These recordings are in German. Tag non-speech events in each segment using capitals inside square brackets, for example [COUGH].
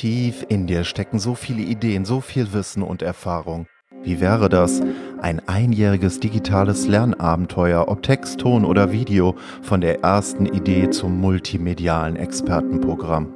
Tief in dir stecken so viele Ideen, so viel Wissen und Erfahrung. Wie wäre das, ein einjähriges digitales Lernabenteuer, ob Text, Ton oder Video, von der ersten Idee zum multimedialen Expertenprogramm?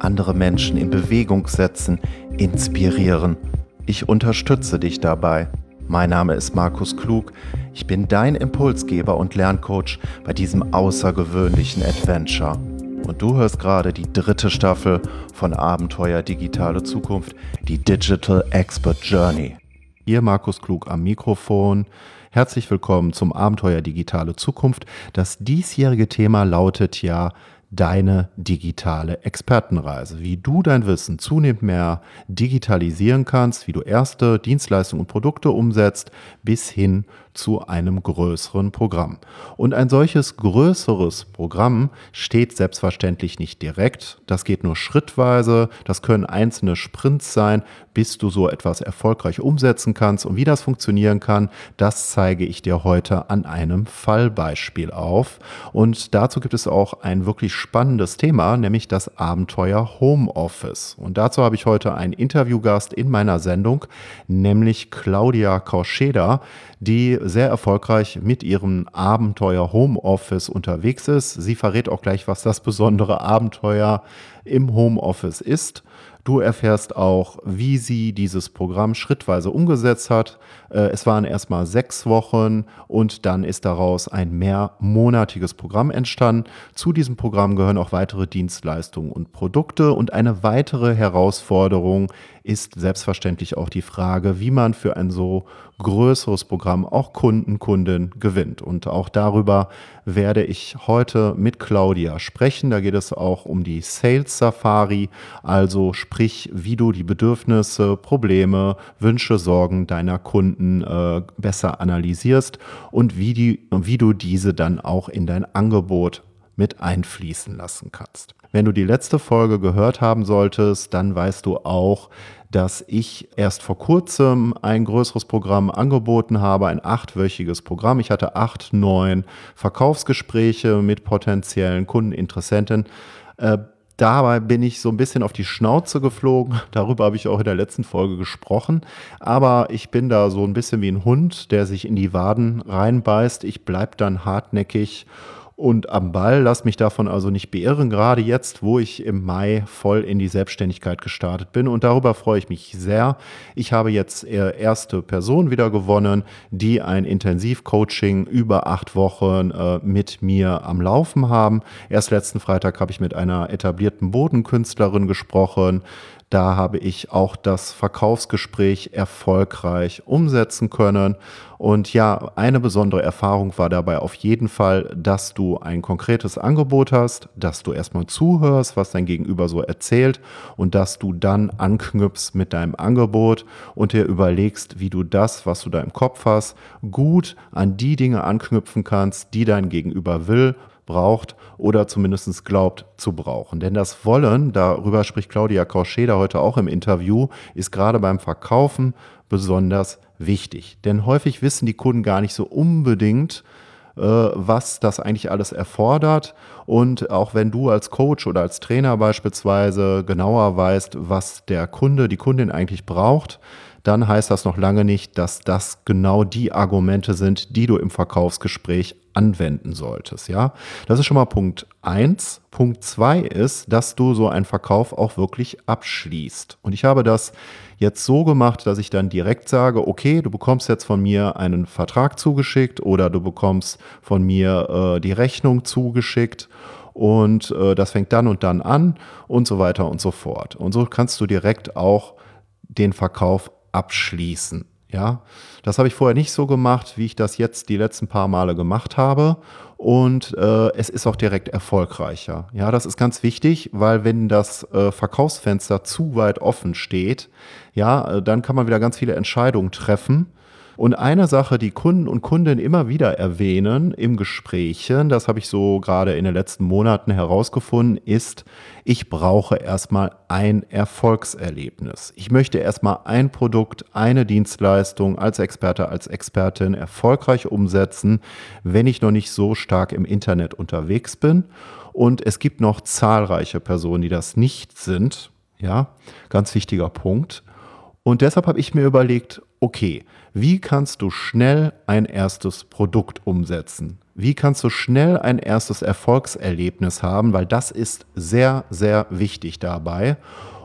Andere Menschen in Bewegung setzen, inspirieren. Ich unterstütze dich dabei. Mein Name ist Markus Klug. Ich bin dein Impulsgeber und Lerncoach bei diesem außergewöhnlichen Adventure. Und du hörst gerade die dritte Staffel von Abenteuer Digitale Zukunft, die Digital Expert Journey. Hier Markus Klug am Mikrofon. Herzlich willkommen zum Abenteuer Digitale Zukunft. Das diesjährige Thema lautet ja deine digitale Expertenreise, wie du dein Wissen zunehmend mehr digitalisieren kannst, wie du erste Dienstleistungen und Produkte umsetzt, bis hin zu einem größeren Programm. Und ein solches größeres Programm steht selbstverständlich nicht direkt. Das geht nur schrittweise. Das können einzelne Sprints sein, bis du so etwas erfolgreich umsetzen kannst. Und wie das funktionieren kann, das zeige ich dir heute an einem Fallbeispiel auf. Und dazu gibt es auch ein wirklich spannendes Thema, nämlich das Abenteuer Homeoffice. Und dazu habe ich heute einen Interviewgast in meiner Sendung, nämlich Claudia Kauscheda die sehr erfolgreich mit ihrem Abenteuer Homeoffice unterwegs ist. Sie verrät auch gleich, was das besondere Abenteuer im Homeoffice ist. Du erfährst auch, wie sie dieses Programm schrittweise umgesetzt hat. Äh, es waren erstmal sechs Wochen und dann ist daraus ein mehrmonatiges Programm entstanden. Zu diesem Programm gehören auch weitere Dienstleistungen und Produkte und eine weitere Herausforderung ist selbstverständlich auch die Frage, wie man für ein so größeres Programm auch Kunden, Kunden gewinnt. Und auch darüber werde ich heute mit Claudia sprechen. Da geht es auch um die Sales Safari, also sprich, wie du die Bedürfnisse, Probleme, Wünsche, Sorgen deiner Kunden äh, besser analysierst und wie, die, wie du diese dann auch in dein Angebot mit einfließen lassen kannst. Wenn du die letzte Folge gehört haben solltest, dann weißt du auch, dass ich erst vor kurzem ein größeres Programm angeboten habe, ein achtwöchiges Programm. Ich hatte acht, neun Verkaufsgespräche mit potenziellen Kundeninteressenten. Äh, dabei bin ich so ein bisschen auf die Schnauze geflogen. [LAUGHS] Darüber habe ich auch in der letzten Folge gesprochen. Aber ich bin da so ein bisschen wie ein Hund, der sich in die Waden reinbeißt. Ich bleibe dann hartnäckig und am Ball. Lass mich davon also nicht beirren, gerade jetzt, wo ich im Mai voll in die Selbstständigkeit gestartet bin. Und darüber freue ich mich sehr. Ich habe jetzt erste Person wieder gewonnen, die ein Intensivcoaching über acht Wochen äh, mit mir am Laufen haben. Erst letzten Freitag habe ich mit einer etablierten Bodenkünstlerin gesprochen. Da habe ich auch das Verkaufsgespräch erfolgreich umsetzen können. Und ja, eine besondere Erfahrung war dabei auf jeden Fall, dass du ein konkretes Angebot hast, dass du erstmal zuhörst, was dein Gegenüber so erzählt und dass du dann anknüpfst mit deinem Angebot und dir überlegst, wie du das, was du da im Kopf hast, gut an die Dinge anknüpfen kannst, die dein Gegenüber will braucht oder zumindest glaubt zu brauchen. Denn das Wollen, darüber spricht Claudia Korscheder heute auch im Interview, ist gerade beim Verkaufen besonders wichtig. Denn häufig wissen die Kunden gar nicht so unbedingt, äh, was das eigentlich alles erfordert. Und auch wenn du als Coach oder als Trainer beispielsweise genauer weißt, was der Kunde, die Kundin eigentlich braucht, dann heißt das noch lange nicht, dass das genau die Argumente sind, die du im Verkaufsgespräch anwenden solltest. Ja, das ist schon mal Punkt eins. Punkt zwei ist, dass du so einen Verkauf auch wirklich abschließt. Und ich habe das jetzt so gemacht, dass ich dann direkt sage, okay, du bekommst jetzt von mir einen Vertrag zugeschickt oder du bekommst von mir äh, die Rechnung zugeschickt und äh, das fängt dann und dann an und so weiter und so fort. Und so kannst du direkt auch den Verkauf abschließen. Ja, das habe ich vorher nicht so gemacht, wie ich das jetzt die letzten paar Male gemacht habe. Und äh, es ist auch direkt erfolgreicher. Ja, das ist ganz wichtig, weil wenn das äh, Verkaufsfenster zu weit offen steht, ja, äh, dann kann man wieder ganz viele Entscheidungen treffen und eine Sache, die Kunden und Kundinnen immer wieder erwähnen im Gesprächen, das habe ich so gerade in den letzten Monaten herausgefunden, ist, ich brauche erstmal ein Erfolgserlebnis. Ich möchte erstmal ein Produkt, eine Dienstleistung als Experte, als Expertin erfolgreich umsetzen, wenn ich noch nicht so stark im Internet unterwegs bin. Und es gibt noch zahlreiche Personen, die das nicht sind Ja, ganz wichtiger Punkt. Und deshalb habe ich mir überlegt, okay, wie kannst du schnell ein erstes Produkt umsetzen? Wie kannst du schnell ein erstes Erfolgserlebnis haben? Weil das ist sehr, sehr wichtig dabei.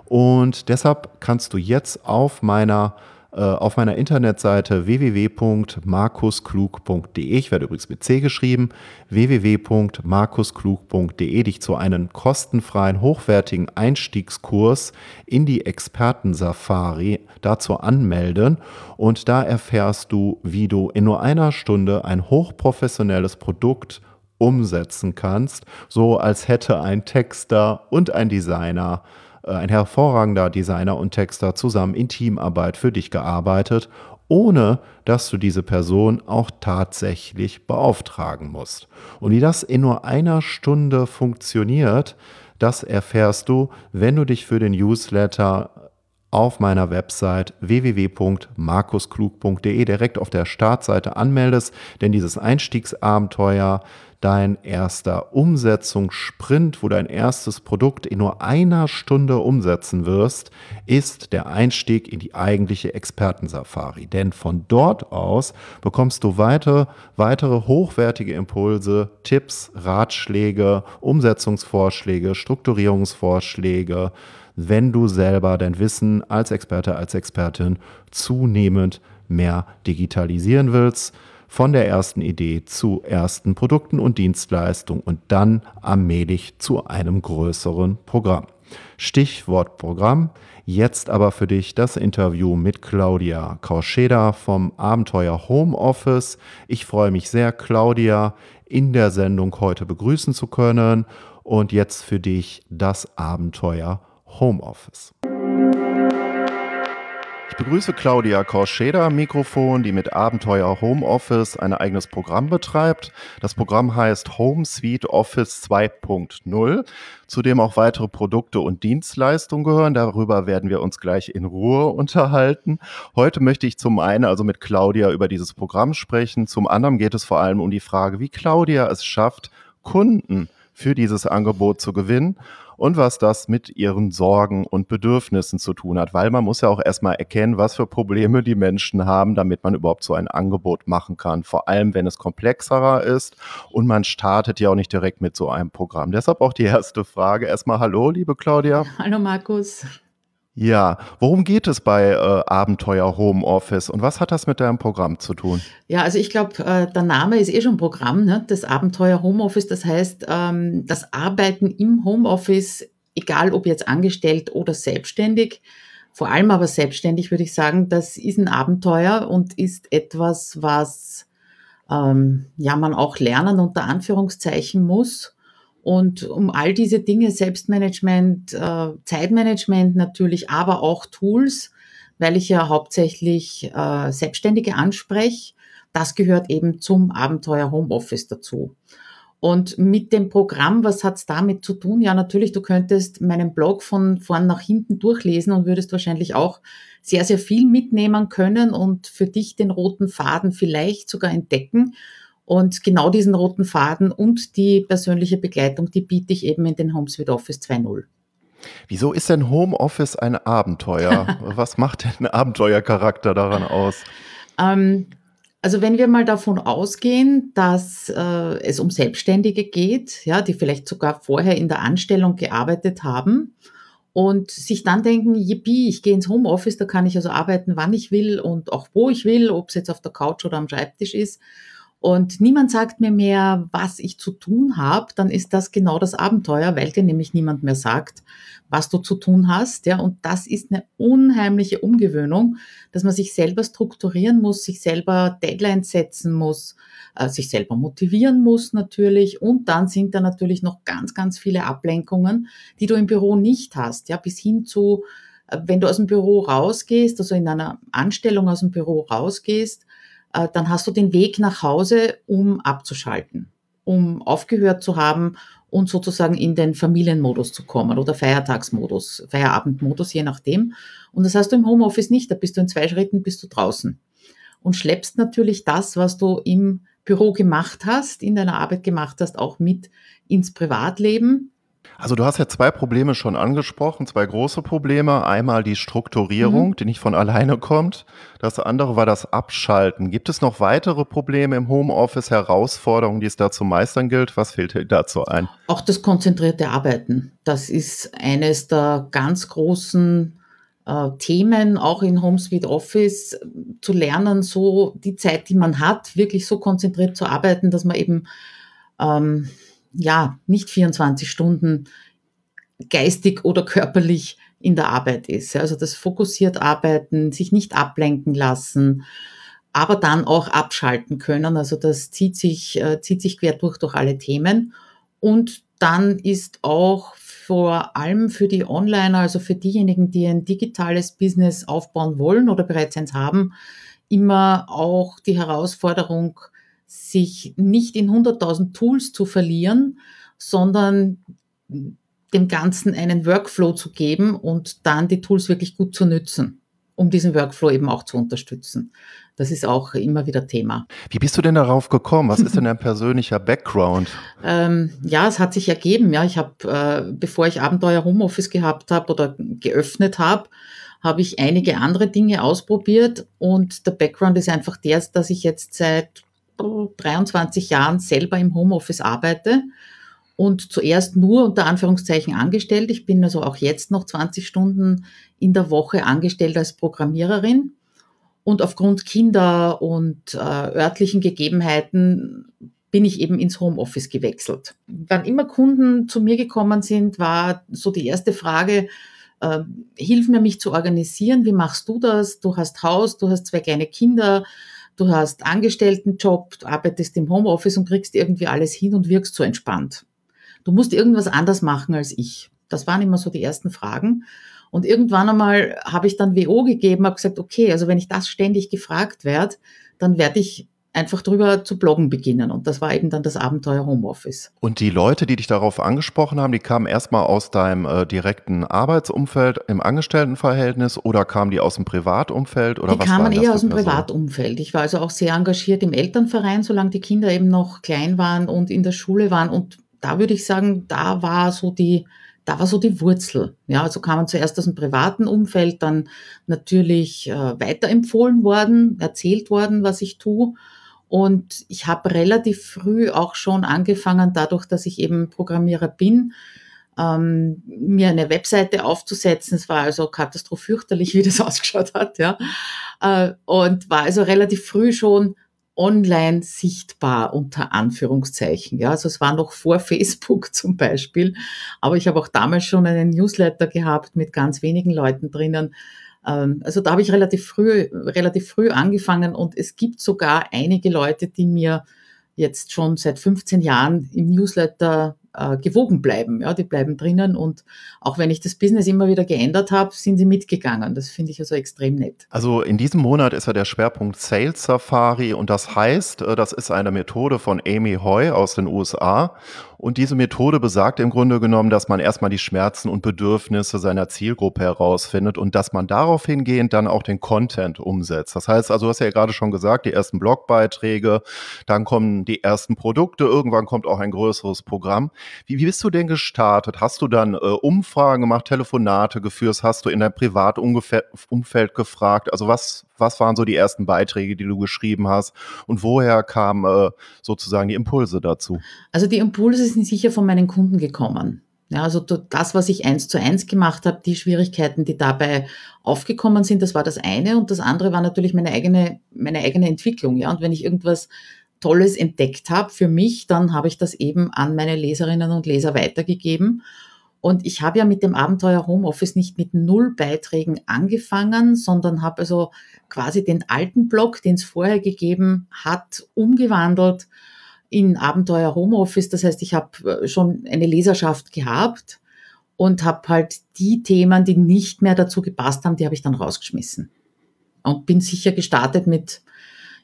Und deshalb kannst du jetzt auf meiner auf meiner Internetseite www.markusklug.de, ich werde übrigens mit C geschrieben, www.markusklug.de dich zu einem kostenfreien, hochwertigen Einstiegskurs in die Experten-Safari dazu anmelden. Und da erfährst du, wie du in nur einer Stunde ein hochprofessionelles Produkt umsetzen kannst, so als hätte ein Texter und ein Designer äh, ein hervorragender Designer und Texter zusammen in Teamarbeit für dich gearbeitet, ohne dass du diese Person auch tatsächlich beauftragen musst. Und wie das in nur einer Stunde funktioniert, das erfährst du, wenn du dich für den Newsletter auf meiner Website www.markusklug.de direkt auf der Startseite anmeldest, denn dieses Einstiegsabenteuer dein erster Umsetzungssprint, wo dein erstes Produkt in nur einer Stunde umsetzen wirst, ist der Einstieg in die eigentliche Expertensafari. Denn von dort aus bekommst du weiter, weitere hochwertige Impulse, Tipps, Ratschläge, Umsetzungsvorschläge, Strukturierungsvorschläge, wenn du selber dein Wissen als Experte, als Expertin zunehmend mehr digitalisieren willst von der ersten Idee zu ersten Produkten und Dienstleistungen und dann allmählich zu einem größeren Programm. Stichwort Programm. Jetzt aber für dich das Interview mit Claudia Kauscheda vom Abenteuer Homeoffice. Ich freue mich sehr, Claudia in der Sendung heute begrüßen zu können. Und jetzt für dich das Abenteuer Homeoffice. Ich begrüße Claudia Korscheder am Mikrofon, die mit Abenteuer Homeoffice ein eigenes Programm betreibt. Das Programm heißt Home Suite Office 2.0, zu dem auch weitere Produkte und Dienstleistungen gehören. Darüber werden wir uns gleich in Ruhe unterhalten. Heute möchte ich zum einen also mit Claudia über dieses Programm sprechen. Zum anderen geht es vor allem um die Frage, wie Claudia es schafft, Kunden für dieses Angebot zu gewinnen und was das mit ihren Sorgen und Bedürfnissen zu tun hat, weil man muss ja auch erstmal erkennen, was für Probleme die Menschen haben, damit man überhaupt so ein Angebot machen kann, vor allem wenn es komplexerer ist und man startet ja auch nicht direkt mit so einem Programm. Deshalb auch die erste Frage. Erstmal hallo, liebe Claudia. Hallo Markus. Ja, worum geht es bei äh, Abenteuer Homeoffice und was hat das mit deinem Programm zu tun? Ja, also ich glaube, äh, der Name ist eh schon Programm, ne? das Abenteuer Homeoffice. Das heißt, ähm, das Arbeiten im Homeoffice, egal ob jetzt angestellt oder selbstständig, vor allem aber selbstständig würde ich sagen, das ist ein Abenteuer und ist etwas, was ähm, ja man auch lernen unter Anführungszeichen muss und um all diese Dinge, Selbstmanagement, äh, Zeitmanagement natürlich, aber auch Tools, weil ich ja hauptsächlich äh, Selbstständige anspreche, das gehört eben zum Abenteuer Homeoffice dazu. Und mit dem Programm, was hat's damit zu tun? Ja, natürlich, du könntest meinen Blog von vorn nach hinten durchlesen und würdest wahrscheinlich auch sehr, sehr viel mitnehmen können und für dich den roten Faden vielleicht sogar entdecken und genau diesen roten Faden und die persönliche Begleitung, die biete ich eben in den HomeSuite Office 2.0. Wieso ist denn Homeoffice ein Abenteuer? [LAUGHS] Was macht denn ein Abenteuercharakter daran aus? Ähm, also wenn wir mal davon ausgehen, dass äh, es um Selbstständige geht, ja, die vielleicht sogar vorher in der Anstellung gearbeitet haben und sich dann denken, yippie, ich gehe ins Homeoffice, da kann ich also arbeiten, wann ich will und auch wo ich will, ob es jetzt auf der Couch oder am Schreibtisch ist und niemand sagt mir mehr, was ich zu tun habe, dann ist das genau das Abenteuer, weil dir nämlich niemand mehr sagt, was du zu tun hast. Ja, und das ist eine unheimliche Umgewöhnung, dass man sich selber strukturieren muss, sich selber Deadlines setzen muss, äh, sich selber motivieren muss natürlich. Und dann sind da natürlich noch ganz, ganz viele Ablenkungen, die du im Büro nicht hast. Ja, bis hin zu, äh, wenn du aus dem Büro rausgehst, also in einer Anstellung aus dem Büro rausgehst, äh, dann hast du den Weg nach Hause, um abzuschalten, um aufgehört zu haben und sozusagen in den Familienmodus zu kommen oder Feiertagsmodus, Feierabendmodus, je nachdem. Und das hast du im Homeoffice nicht, da bist du in zwei Schritten, bist du draußen. Und schleppst natürlich das, was du im Büro gemacht hast, in deiner Arbeit gemacht hast, auch mit ins Privatleben. Also du hast ja zwei Probleme schon angesprochen, zwei große Probleme. Einmal die Strukturierung, Mhm. die nicht von alleine kommt. Das andere war das Abschalten. Gibt es noch weitere Probleme im Homeoffice, Herausforderungen, die es da zu meistern gilt? Was fehlt dir dazu ein? Auch das konzentrierte Arbeiten, das ist eines der ganz großen äh, Themen, auch in HomeSuite Office, äh, zu lernen, so die Zeit, die man hat, wirklich so konzentriert zu arbeiten, dass man eben ähm, ja nicht 24 Stunden geistig oder körperlich in der Arbeit ist. Also das fokussiert Arbeiten, sich nicht ablenken lassen, aber dann auch abschalten können. Also das zieht sich, äh, zieht sich quer durch, durch alle Themen. Und dann ist auch vor allem für die Onliner, also für diejenigen, die ein digitales Business aufbauen wollen oder bereits eins haben, immer auch die Herausforderung, sich nicht in 100.000 Tools zu verlieren, sondern dem Ganzen einen Workflow zu geben und dann die Tools wirklich gut zu nützen, um diesen Workflow eben auch zu unterstützen. Das ist auch immer wieder Thema. Wie bist du denn darauf gekommen? Was ist denn dein [LAUGHS] persönlicher Background? Ähm, ja, es hat sich ergeben. Ja, ich habe, äh, bevor ich Abenteuer Homeoffice gehabt habe oder geöffnet habe, habe ich einige andere Dinge ausprobiert und der Background ist einfach der, dass ich jetzt seit 23 Jahren selber im Homeoffice arbeite und zuerst nur unter Anführungszeichen angestellt. Ich bin also auch jetzt noch 20 Stunden in der Woche angestellt als Programmiererin. Und aufgrund Kinder und äh, örtlichen Gegebenheiten bin ich eben ins Homeoffice gewechselt. Wann immer Kunden zu mir gekommen sind, war so die erste Frage, äh, hilf mir, mich zu organisieren. Wie machst du das? Du hast Haus, du hast zwei kleine Kinder, du hast Angestelltenjob, du arbeitest im Homeoffice und kriegst irgendwie alles hin und wirkst so entspannt. Du musst irgendwas anders machen als ich. Das waren immer so die ersten Fragen. Und irgendwann einmal habe ich dann WO gegeben, habe gesagt, okay, also wenn ich das ständig gefragt werde, dann werde ich einfach drüber zu bloggen beginnen. Und das war eben dann das Abenteuer Homeoffice. Und die Leute, die dich darauf angesprochen haben, die kamen erstmal aus deinem äh, direkten Arbeitsumfeld im Angestelltenverhältnis oder kamen die aus dem Privatumfeld oder Die was kamen waren das eher aus dem? Privatumfeld. Ich war also auch sehr engagiert im Elternverein, solange die Kinder eben noch klein waren und in der Schule waren. Und da würde ich sagen, da war so die, da war so die Wurzel. Ja, also kamen zuerst aus dem privaten Umfeld, dann natürlich äh, weiterempfohlen worden, erzählt worden, was ich tue. Und ich habe relativ früh auch schon angefangen, dadurch, dass ich eben Programmierer bin, ähm, mir eine Webseite aufzusetzen. Es war also katastrophürchterlich, wie das [LAUGHS] ausgeschaut hat, ja. Äh, und war also relativ früh schon online sichtbar unter Anführungszeichen. Ja, also es war noch vor [LAUGHS] Facebook zum Beispiel, aber ich habe auch damals schon einen Newsletter gehabt mit ganz wenigen Leuten drinnen. Ähm, Also da habe ich relativ früh, relativ früh angefangen und es gibt sogar einige Leute, die mir jetzt schon seit 15 Jahren im Newsletter äh, gewogen bleiben. Ja, die bleiben drinnen und auch wenn ich das Business immer wieder geändert habe, sind sie mitgegangen. Das finde ich also extrem nett. Also in diesem Monat ist ja der Schwerpunkt Sales Safari und das heißt, äh, das ist eine Methode von Amy Hoy aus den USA und diese Methode besagt im Grunde genommen, dass man erstmal die Schmerzen und Bedürfnisse seiner Zielgruppe herausfindet und dass man darauf hingehend dann auch den Content umsetzt. Das heißt also, du hast ja gerade schon gesagt, die ersten Blogbeiträge, dann kommen die ersten Produkte, irgendwann kommt auch ein größeres Programm. Wie, wie bist du denn gestartet? Hast du dann äh, Umfragen gemacht, Telefonate geführt? Hast du in dein Privatumfeld gefragt? Also was, was waren so die ersten Beiträge, die du geschrieben hast? Und woher kamen äh, sozusagen die Impulse dazu? Also die Impulse sind sicher von meinen Kunden gekommen. Ja, also das, was ich eins zu eins gemacht habe, die Schwierigkeiten, die dabei aufgekommen sind, das war das eine. Und das andere war natürlich meine eigene, meine eigene Entwicklung. Ja, und wenn ich irgendwas Tolles entdeckt habe für mich, dann habe ich das eben an meine Leserinnen und Leser weitergegeben. Und ich habe ja mit dem Abenteuer Homeoffice nicht mit null Beiträgen angefangen, sondern habe also quasi den alten Blog, den es vorher gegeben hat, umgewandelt in Abenteuer Homeoffice. Das heißt, ich habe schon eine Leserschaft gehabt und habe halt die Themen, die nicht mehr dazu gepasst haben, die habe ich dann rausgeschmissen. Und bin sicher gestartet mit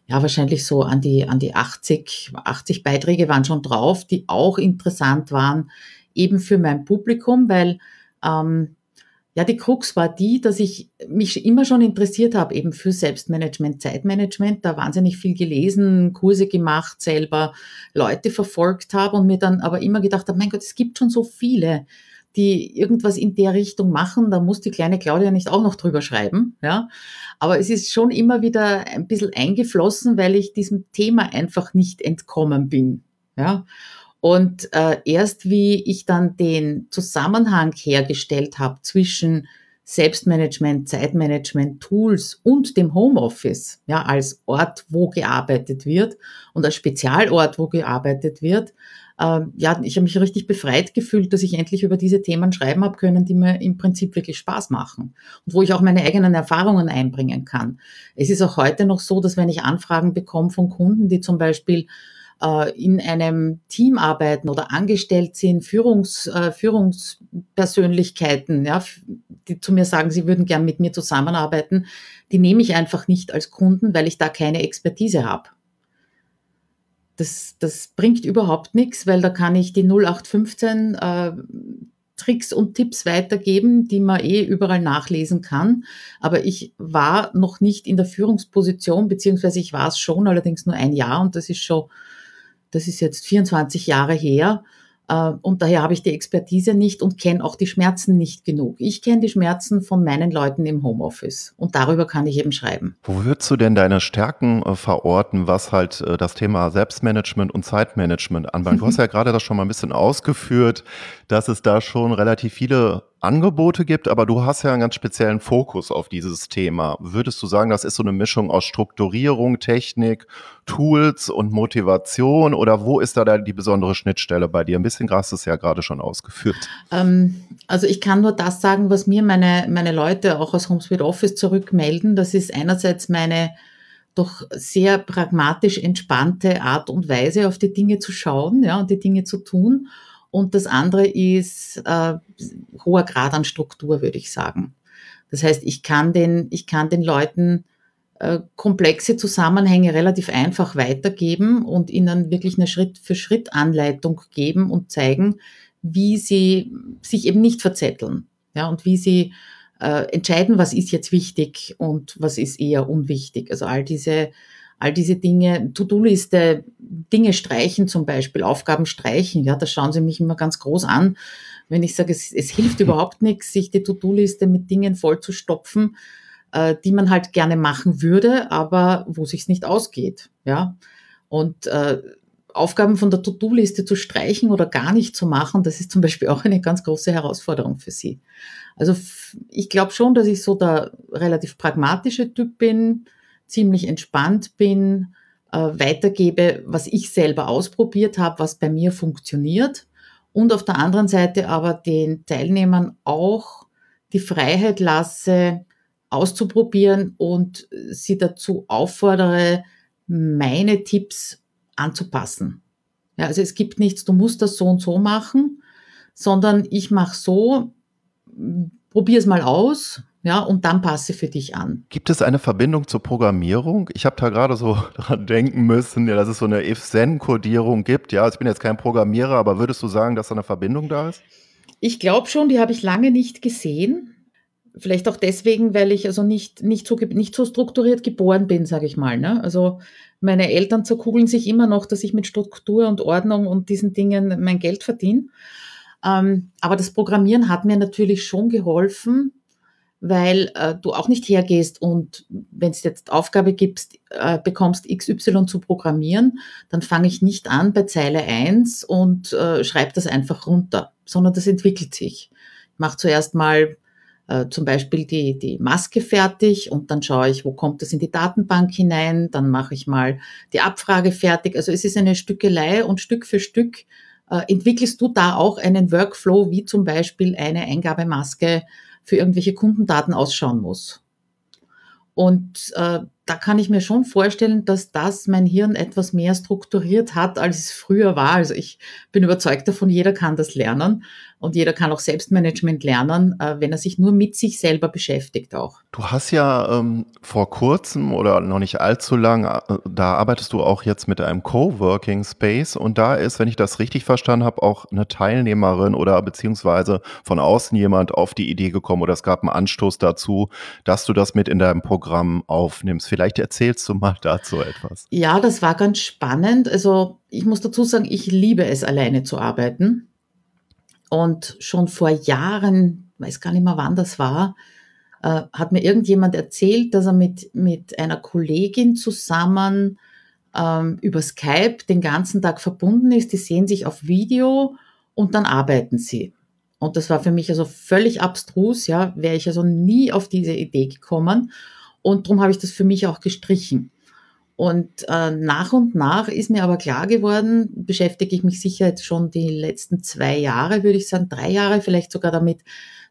ja, wahrscheinlich so an die, an die 80, 80 Beiträge waren schon drauf, die auch interessant waren, eben für mein Publikum, weil ähm, ja, die Krux war die, dass ich mich immer schon interessiert habe eben für Selbstmanagement, Zeitmanagement, da wahnsinnig viel gelesen, Kurse gemacht, selber Leute verfolgt habe und mir dann aber immer gedacht habe, mein Gott, es gibt schon so viele, die irgendwas in der Richtung machen, da muss die kleine Claudia nicht auch noch drüber schreiben, ja. Aber es ist schon immer wieder ein bisschen eingeflossen, weil ich diesem Thema einfach nicht entkommen bin, ja. Und äh, erst wie ich dann den Zusammenhang hergestellt habe zwischen Selbstmanagement, Zeitmanagement, Tools und dem Homeoffice, ja, als Ort, wo gearbeitet wird und als Spezialort, wo gearbeitet wird, äh, ja, ich habe mich richtig befreit gefühlt, dass ich endlich über diese Themen schreiben habe können, die mir im Prinzip wirklich Spaß machen und wo ich auch meine eigenen Erfahrungen einbringen kann. Es ist auch heute noch so, dass wenn ich Anfragen bekomme von Kunden, die zum Beispiel in einem Team arbeiten oder angestellt sind, Führungs, äh, Führungspersönlichkeiten, ja, die zu mir sagen, sie würden gern mit mir zusammenarbeiten, die nehme ich einfach nicht als Kunden, weil ich da keine Expertise habe. Das, das bringt überhaupt nichts, weil da kann ich die 0815 äh, Tricks und Tipps weitergeben, die man eh überall nachlesen kann. Aber ich war noch nicht in der Führungsposition, beziehungsweise ich war es schon, allerdings nur ein Jahr und das ist schon das ist jetzt 24 Jahre her. Äh, und daher habe ich die Expertise nicht und kenne auch die Schmerzen nicht genug. Ich kenne die Schmerzen von meinen Leuten im Homeoffice und darüber kann ich eben schreiben. Wo würdest du denn deine Stärken äh, verorten, was halt äh, das Thema Selbstmanagement und Zeitmanagement anbelangt? Du hast [LAUGHS] ja gerade das schon mal ein bisschen ausgeführt, dass es da schon relativ viele Angebote gibt, aber du hast ja einen ganz speziellen Fokus auf dieses Thema. Würdest du sagen, das ist so eine Mischung aus Strukturierung, Technik, Tools und Motivation oder wo ist da die besondere Schnittstelle bei dir? Ein bisschen du es ja gerade schon ausgeführt. Ähm, also ich kann nur das sagen, was mir meine, meine Leute auch aus HomeSpeed Office zurückmelden. Das ist einerseits meine doch sehr pragmatisch entspannte Art und Weise, auf die Dinge zu schauen ja, und die Dinge zu tun. Und das andere ist äh, hoher Grad an Struktur, würde ich sagen. Das heißt, ich kann den, ich kann den Leuten äh, komplexe Zusammenhänge relativ einfach weitergeben und ihnen wirklich eine Schritt-für-Schritt-Anleitung geben und zeigen, wie sie sich eben nicht verzetteln. Ja, und wie sie äh, entscheiden, was ist jetzt wichtig und was ist eher unwichtig. Also all diese all diese Dinge, To-Do-Liste, Dinge streichen zum Beispiel, Aufgaben streichen, ja, da schauen sie mich immer ganz groß an, wenn ich sage, es, es hilft [LAUGHS] überhaupt nichts, sich die To-Do-Liste mit Dingen vollzustopfen, äh, die man halt gerne machen würde, aber wo sich's nicht ausgeht, ja. Und äh, Aufgaben von der To-Do-Liste zu streichen oder gar nicht zu machen, das ist zum Beispiel auch eine ganz große Herausforderung für sie. Also ich glaube schon, dass ich so der relativ pragmatische Typ bin, ziemlich entspannt bin, äh, weitergebe, was ich selber ausprobiert habe, was bei mir funktioniert und auf der anderen Seite aber den Teilnehmern auch die Freiheit lasse, auszuprobieren und sie dazu auffordere, meine Tipps anzupassen. Ja, also es gibt nichts, du musst das so und so machen, sondern ich mache so, probier es mal aus, ja, und dann passe für dich an. Gibt es eine Verbindung zur Programmierung? Ich habe da gerade so [LAUGHS] dran denken müssen, ja, dass es so eine if-then-Kodierung gibt. Ja, ich bin jetzt kein Programmierer, aber würdest du sagen, dass da eine Verbindung da ist? Ich glaube schon, die habe ich lange nicht gesehen. Vielleicht auch deswegen, weil ich also nicht, nicht, so, nicht so strukturiert geboren bin, sage ich mal. Ne? Also meine Eltern zerkugeln sich immer noch, dass ich mit Struktur und Ordnung und diesen Dingen mein Geld verdiene. Ähm, aber das Programmieren hat mir natürlich schon geholfen, weil äh, du auch nicht hergehst und wenn es jetzt Aufgabe gibst, äh, bekommst XY zu programmieren, dann fange ich nicht an bei Zeile 1 und äh, schreibe das einfach runter, sondern das entwickelt sich. Ich mache zuerst mal äh, zum Beispiel die, die Maske fertig und dann schaue ich, wo kommt das in die Datenbank hinein, dann mache ich mal die Abfrage fertig. Also es ist eine Stückelei und Stück für Stück äh, entwickelst du da auch einen Workflow, wie zum Beispiel eine Eingabemaske für irgendwelche Kundendaten ausschauen muss. Und äh, da kann ich mir schon vorstellen, dass das mein Hirn etwas mehr strukturiert hat, als es früher war. Also ich bin überzeugt davon, jeder kann das lernen und jeder kann auch Selbstmanagement lernen, äh, wenn er sich nur mit sich selber beschäftigt auch. Du hast ja ähm, vor kurzem oder noch nicht allzu lang, äh, da arbeitest du auch jetzt mit einem Coworking Space und da ist, wenn ich das richtig verstanden habe, auch eine Teilnehmerin oder beziehungsweise von außen jemand auf die Idee gekommen oder es gab einen Anstoß dazu, dass du das mit in deinem Programm aufnimmst. Vielleicht erzählst du mal [LAUGHS] dazu etwas. Ja, das war ganz spannend. Also ich muss dazu sagen, ich liebe es, alleine zu arbeiten. Und schon vor Jahren, weiß gar nicht mehr wann das war, äh, hat mir irgendjemand erzählt, dass er mit, mit einer Kollegin zusammen ähm, über Skype den ganzen Tag verbunden ist. Die sehen sich auf Video und dann arbeiten sie. Und das war für mich also völlig abstrus, ja, wäre ich also nie auf diese Idee gekommen. Und darum habe ich das für mich auch gestrichen. Und äh, nach und nach ist mir aber klar geworden, beschäftige ich mich sicher jetzt schon die letzten zwei Jahre, würde ich sagen, drei Jahre vielleicht sogar damit,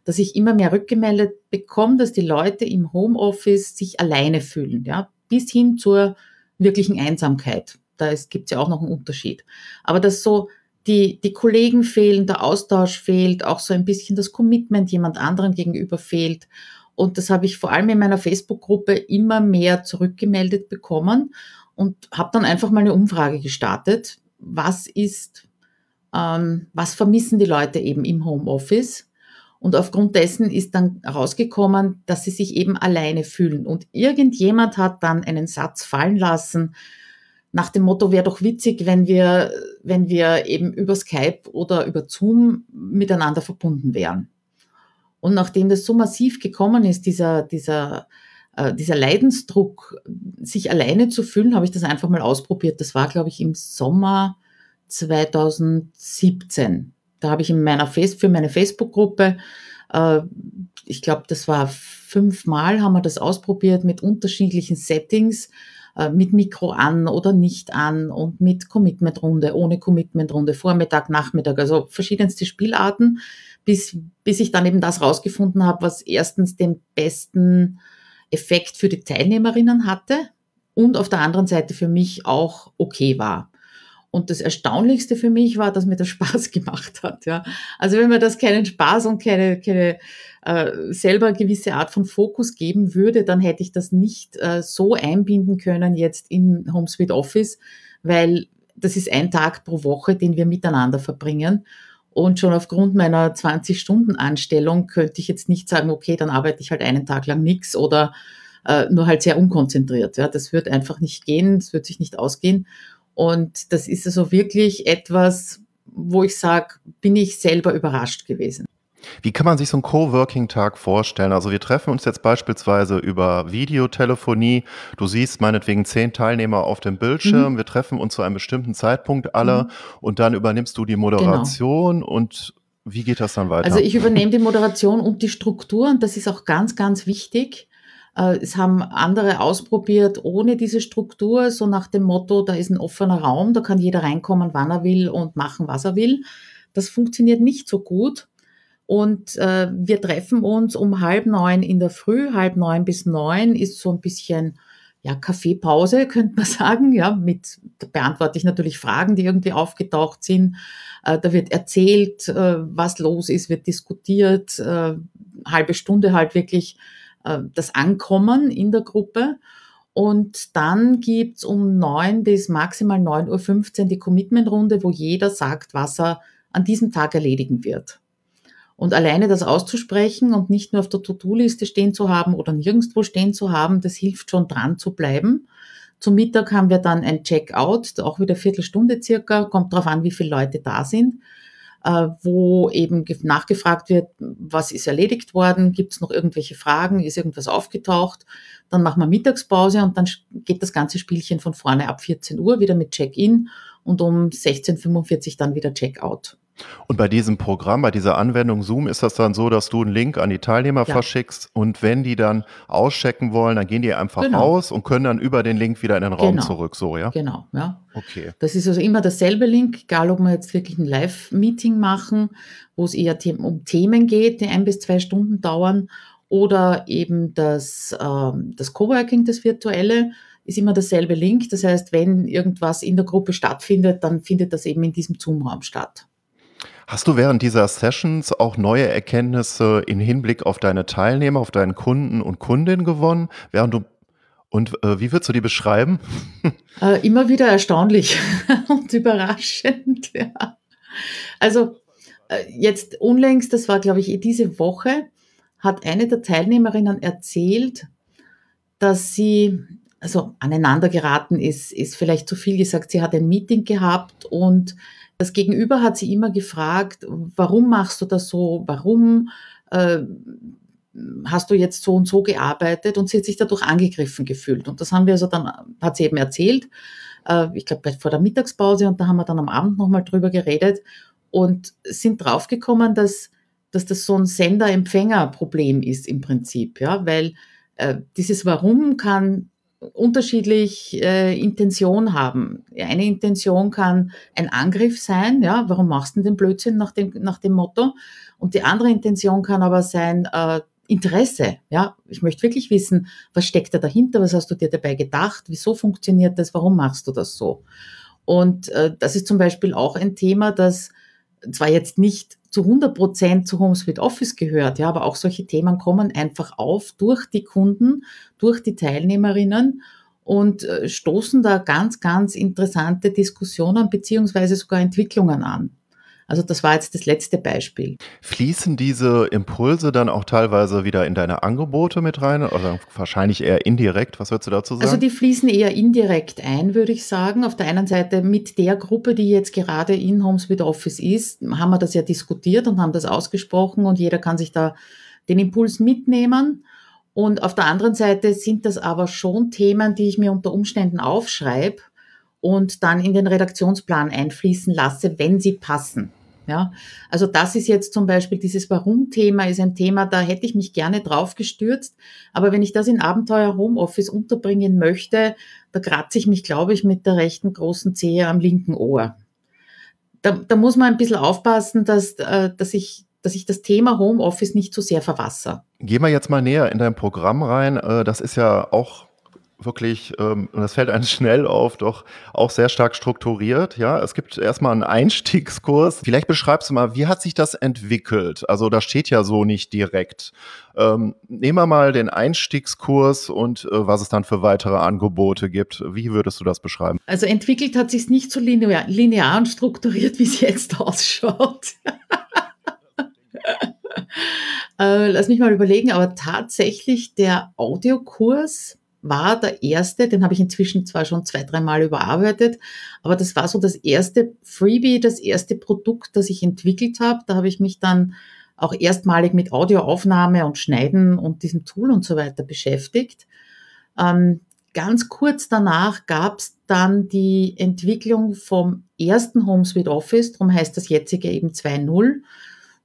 dass ich immer mehr rückgemeldet bekomme, dass die Leute im Homeoffice sich alleine fühlen, ja, bis hin zur wirklichen Einsamkeit. Da gibt es ja auch noch einen Unterschied. Aber dass so die, die Kollegen fehlen, der Austausch fehlt, auch so ein bisschen das Commitment jemand anderen gegenüber fehlt. Und das habe ich vor allem in meiner Facebook-Gruppe immer mehr zurückgemeldet bekommen und habe dann einfach mal eine Umfrage gestartet. Was ist, ähm, was vermissen die Leute eben im Homeoffice? Und aufgrund dessen ist dann herausgekommen, dass sie sich eben alleine fühlen. Und irgendjemand hat dann einen Satz fallen lassen, nach dem Motto, wäre doch witzig, wenn wir, wenn wir eben über Skype oder über Zoom miteinander verbunden wären. Und nachdem das so massiv gekommen ist, dieser, dieser, äh, dieser Leidensdruck, sich alleine zu fühlen, habe ich das einfach mal ausprobiert. Das war, glaube ich, im Sommer 2017. Da habe ich in meiner Face für meine Facebook-Gruppe, äh, ich glaube, das war fünfmal, haben wir das ausprobiert mit unterschiedlichen Settings, äh, mit Mikro an oder nicht an und mit Commitment-Runde, ohne Commitment-Runde, Vormittag, Nachmittag, also verschiedenste Spielarten, bis, bis ich dann eben das rausgefunden habe, was erstens den besten Effekt für die Teilnehmerinnen hatte und auf der anderen Seite für mich auch okay war. Und das Erstaunlichste für mich war, dass mir das [LAUGHS] Spaß gemacht hat. Ja. Also wenn mir das keinen Spaß und keine, keine äh, selber gewisse Art von Fokus geben würde, dann hätte ich das nicht äh, so einbinden können jetzt in HomeSuite Office, weil das ist ein Tag pro Woche, den wir miteinander verbringen. Und schon aufgrund meiner 20-Stunden-Anstellung könnte ich jetzt nicht sagen, okay, dann arbeite ich halt einen Tag lang nichts oder äh, nur halt sehr unkonzentriert. Ja, das wird einfach nicht gehen, das wird sich nicht ausgehen. Und das ist also wirklich etwas, wo ich sage, bin ich selber überrascht gewesen. Wie kann man sich so einen Coworking-Tag vorstellen? Also wir treffen uns jetzt beispielsweise über Videotelefonie. Du siehst meinetwegen zehn Teilnehmer auf dem Bildschirm. Mhm. Wir treffen uns zu einem bestimmten Zeitpunkt alle mhm. und dann übernimmst du die Moderation genau. und wie geht das dann weiter? Also ich übernehme die Moderation und die Struktur und das ist auch ganz, ganz wichtig. Äh, es haben andere ausprobiert ohne diese Struktur, so nach dem Motto, da ist ein offener Raum, da kann jeder reinkommen, wann er will und machen, was er will. Das funktioniert nicht so gut. Und äh, wir treffen uns um halb neun in der Früh, halb neun bis neun ist so ein bisschen ja, Kaffeepause, [LAUGHS] könnte man sagen. Ja, mit da beantworte ich natürlich Fragen, die irgendwie aufgetaucht sind. Äh, da wird erzählt, äh, was los ist, wird diskutiert, äh, halbe Stunde halt wirklich äh, das Ankommen in der Gruppe. Und dann gibt's um neun bis maximal neun Uhr fünfzehn die Commitment-Runde, wo jeder sagt, was er an diesem Tag erledigen wird. Und alleine das auszusprechen und nicht nur auf der To-Do-Liste stehen zu haben oder nirgendwo stehen zu haben, das hilft schon dran zu bleiben. Zum Mittag haben wir dann ein Check-out, auch wieder Viertelstunde circa, kommt darauf an, wie viele Leute da sind, äh, wo eben nachgefragt wird, was ist erledigt worden, gibt es noch irgendwelche Fragen, ist irgendwas aufgetaucht. Dann machen wir Mittagspause und dann geht das ganze Spielchen von vorne ab 14 Uhr wieder mit Check-in und um 16.45 Uhr dann wieder Check-out. Und bei diesem Programm, bei dieser Anwendung Zoom ist das dann so, dass du einen Link an die Teilnehmer ja. verschickst und wenn die dann auschecken wollen, dann gehen die einfach genau. raus und können dann über den Link wieder in den Raum genau. zurück, so, ja? Genau, ja. Okay. Das ist also immer derselbe Link, egal ob wir jetzt wirklich ein Live-Meeting machen, wo es eher um Themen geht, die ein bis zwei Stunden dauern oder eben das, ähm, das Coworking, das virtuelle, ist immer derselbe Link. Das heißt, wenn irgendwas in der Gruppe stattfindet, dann findet das eben in diesem Zoom-Raum statt. Hast du während dieser Sessions auch neue Erkenntnisse im Hinblick auf deine Teilnehmer, auf deinen Kunden und Kundinnen gewonnen, während du und äh, wie würdest du die beschreiben? [LAUGHS] Äh, immer wieder erstaunlich [LAUGHS] und überraschend. Ja. Also äh, jetzt unlängst, das war glaube ich diese Woche, hat eine der Teilnehmerinnen erzählt, dass sie also aneinander geraten ist, ist vielleicht zu viel gesagt. Sie hat ein Meeting gehabt und das Gegenüber hat sie immer gefragt, warum machst du das so? Warum äh, hast du jetzt so und so gearbeitet? Und sie hat sich dadurch angegriffen gefühlt. Und das haben wir also dann, hat sie eben erzählt, äh, ich glaube vor der Mittagspause und da haben wir dann am Abend nochmal drüber geredet und sind draufgekommen, dass, dass das so ein Sender-Empfänger-Problem ist im Prinzip, ja, weil äh, dieses Warum kann unterschiedlich äh, Intention haben. Eine Intention kann ein Angriff sein, ja, warum machst du den Blödsinn nach dem, nach dem Motto? Und die andere Intention kann aber sein, äh, Interesse, ja, ich möchte wirklich wissen, was steckt da dahinter, was hast du dir dabei gedacht, wieso funktioniert das, warum machst du das so? Und äh, das ist zum Beispiel auch ein Thema, das zwar jetzt nicht zu 100 Prozent zu HomeSuite Office gehört, ja, aber auch solche Themen kommen einfach auf durch die Kunden, durch die Teilnehmerinnen und äh, stoßen da ganz, ganz interessante Diskussionen beziehungsweise sogar Entwicklungen an. Also das war jetzt das letzte Beispiel. Fließen diese Impulse dann auch teilweise wieder in deine Angebote mit rein? Oder wahrscheinlich eher indirekt? Was würdest du dazu sagen? Also die fließen eher indirekt ein, würde ich sagen. Auf der einen Seite mit der Gruppe, die jetzt gerade in Homes with Office ist, haben wir das ja diskutiert und haben das ausgesprochen und jeder kann sich da den Impuls mitnehmen. Und auf der anderen Seite sind das aber schon Themen, die ich mir unter Umständen aufschreibe und dann in den Redaktionsplan einfließen lasse, wenn sie passen. Ja, also das ist jetzt zum Beispiel dieses Warum-Thema ist ein Thema, da hätte ich mich gerne drauf gestürzt. Aber wenn ich das in Abenteuer Homeoffice unterbringen möchte, da kratze ich mich, glaube ich, mit der rechten großen Zehe am linken Ohr. Da, da muss man ein bisschen aufpassen, dass, äh, dass ich dass ich das Thema Homeoffice nicht zu so sehr verwasser. Gehen wir jetzt mal näher in dein Programm rein. Äh, das ist ja auch wirklich, ähm, das fällt einem [LAUGHS] schnell auf, doch auch sehr stark strukturiert. Ja, es gibt erstmal einen Einstiegskurs. Vielleicht beschreibst du mal, wie hat sich das entwickelt? Also da steht ja so nicht direkt. Ähm, nehmen wir mal den Einstiegskurs und äh, was es dann für weitere Angebote gibt. Wie würdest du das beschreiben? Also entwickelt hat sich nicht so linear, linear und strukturiert, [LAUGHS] wie es jetzt ausschaut. [LAUGHS] äh, lass mich mal überlegen, aber tatsächlich der Audiokurs war der erste, den habe ich inzwischen zwar schon zwei, dreimal überarbeitet, aber das war so das erste Freebie, das erste Produkt, das ich entwickelt habe. Da habe ich mich dann auch erstmalig mit Audioaufnahme und Schneiden und diesem Tool und so weiter beschäftigt. Ähm, ganz kurz danach gab es dann die Entwicklung vom ersten HomeSuite Office, darum heißt das jetzige eben 2.0.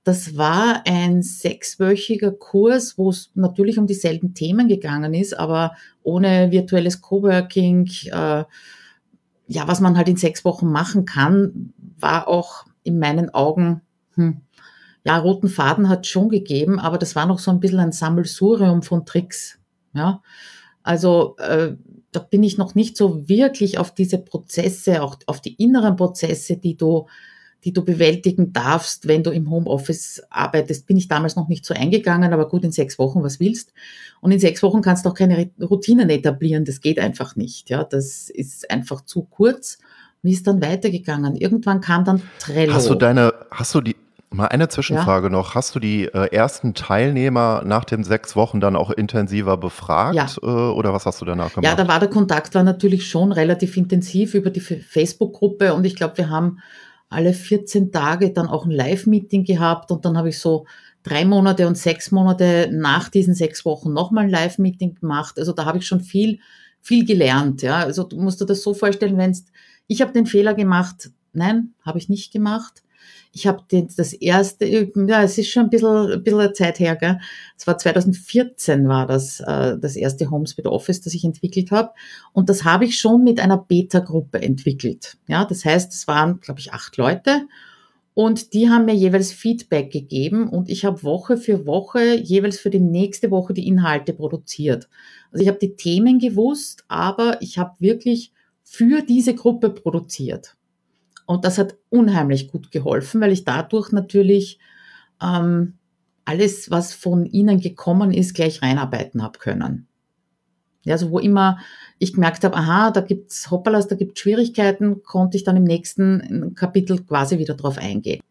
Das war ein sechswöchiger Kurs, wo es natürlich um dieselben Themen gegangen ist, aber ohne virtuelles Coworking. Äh, ja, was man halt in sechs Wochen machen kann, war auch in meinen Augen, hm, ja, roten Faden hat schon gegeben, aber das war noch so ein bisschen ein Sammelsurium von Tricks. Ja, also äh, da bin ich noch nicht so wirklich auf diese Prozesse, auch auf die inneren Prozesse, die du die du bewältigen darfst, wenn du im Homeoffice arbeitest, bin ich damals noch nicht so eingegangen, aber gut, in sechs Wochen, was willst. Und in sechs Wochen kannst du auch keine Routinen etablieren, das geht einfach nicht. Ja, das ist einfach zu kurz. Wie ist dann weitergegangen? Irgendwann kam dann Trello. Hast du deine, hast du die, Mal eine Zwischenfrage ja. noch. Hast du die äh, ersten Teilnehmer nach den sechs Wochen dann auch intensiver befragt ja. äh, oder was hast du danach gemacht? Ja, da war der Kontakt war natürlich schon relativ intensiv über die Facebook-Gruppe und ich glaube, wir haben alle 14 Tage dann auch ein Live-Meeting gehabt und dann habe ich so drei Monate und sechs Monate nach diesen sechs Wochen nochmal ein Live-Meeting gemacht. Also da habe ich schon viel, viel gelernt. Ja, also du musst dir das so vorstellen, wenn ich habe den Fehler gemacht. Nein, habe ich nicht gemacht. Ich habe das erste, ja, es ist schon ein bisschen, ein bisschen Zeit her, gell? Es war 2014 war das, äh, das erste HomeSpeed Office, das ich entwickelt habe. Und das habe ich schon mit einer Beta-Gruppe entwickelt. Ja, das heißt, es waren, glaube ich, acht Leute. Und die haben mir jeweils Feedback gegeben und ich habe Woche für Woche jeweils für die nächste Woche die Inhalte produziert. Also ich habe die Themen gewusst, aber ich habe wirklich für diese Gruppe produziert. Und das hat unheimlich gut geholfen, weil ich dadurch natürlich ähm, alles, was von ihnen gekommen ist, gleich reinarbeiten habe können. Ja, also wo immer ich gemerkt habe, aha, da gibt's Hoppalas, da gibt's Schwierigkeiten, konnte ich dann im nächsten Kapitel quasi wieder drauf eingehen.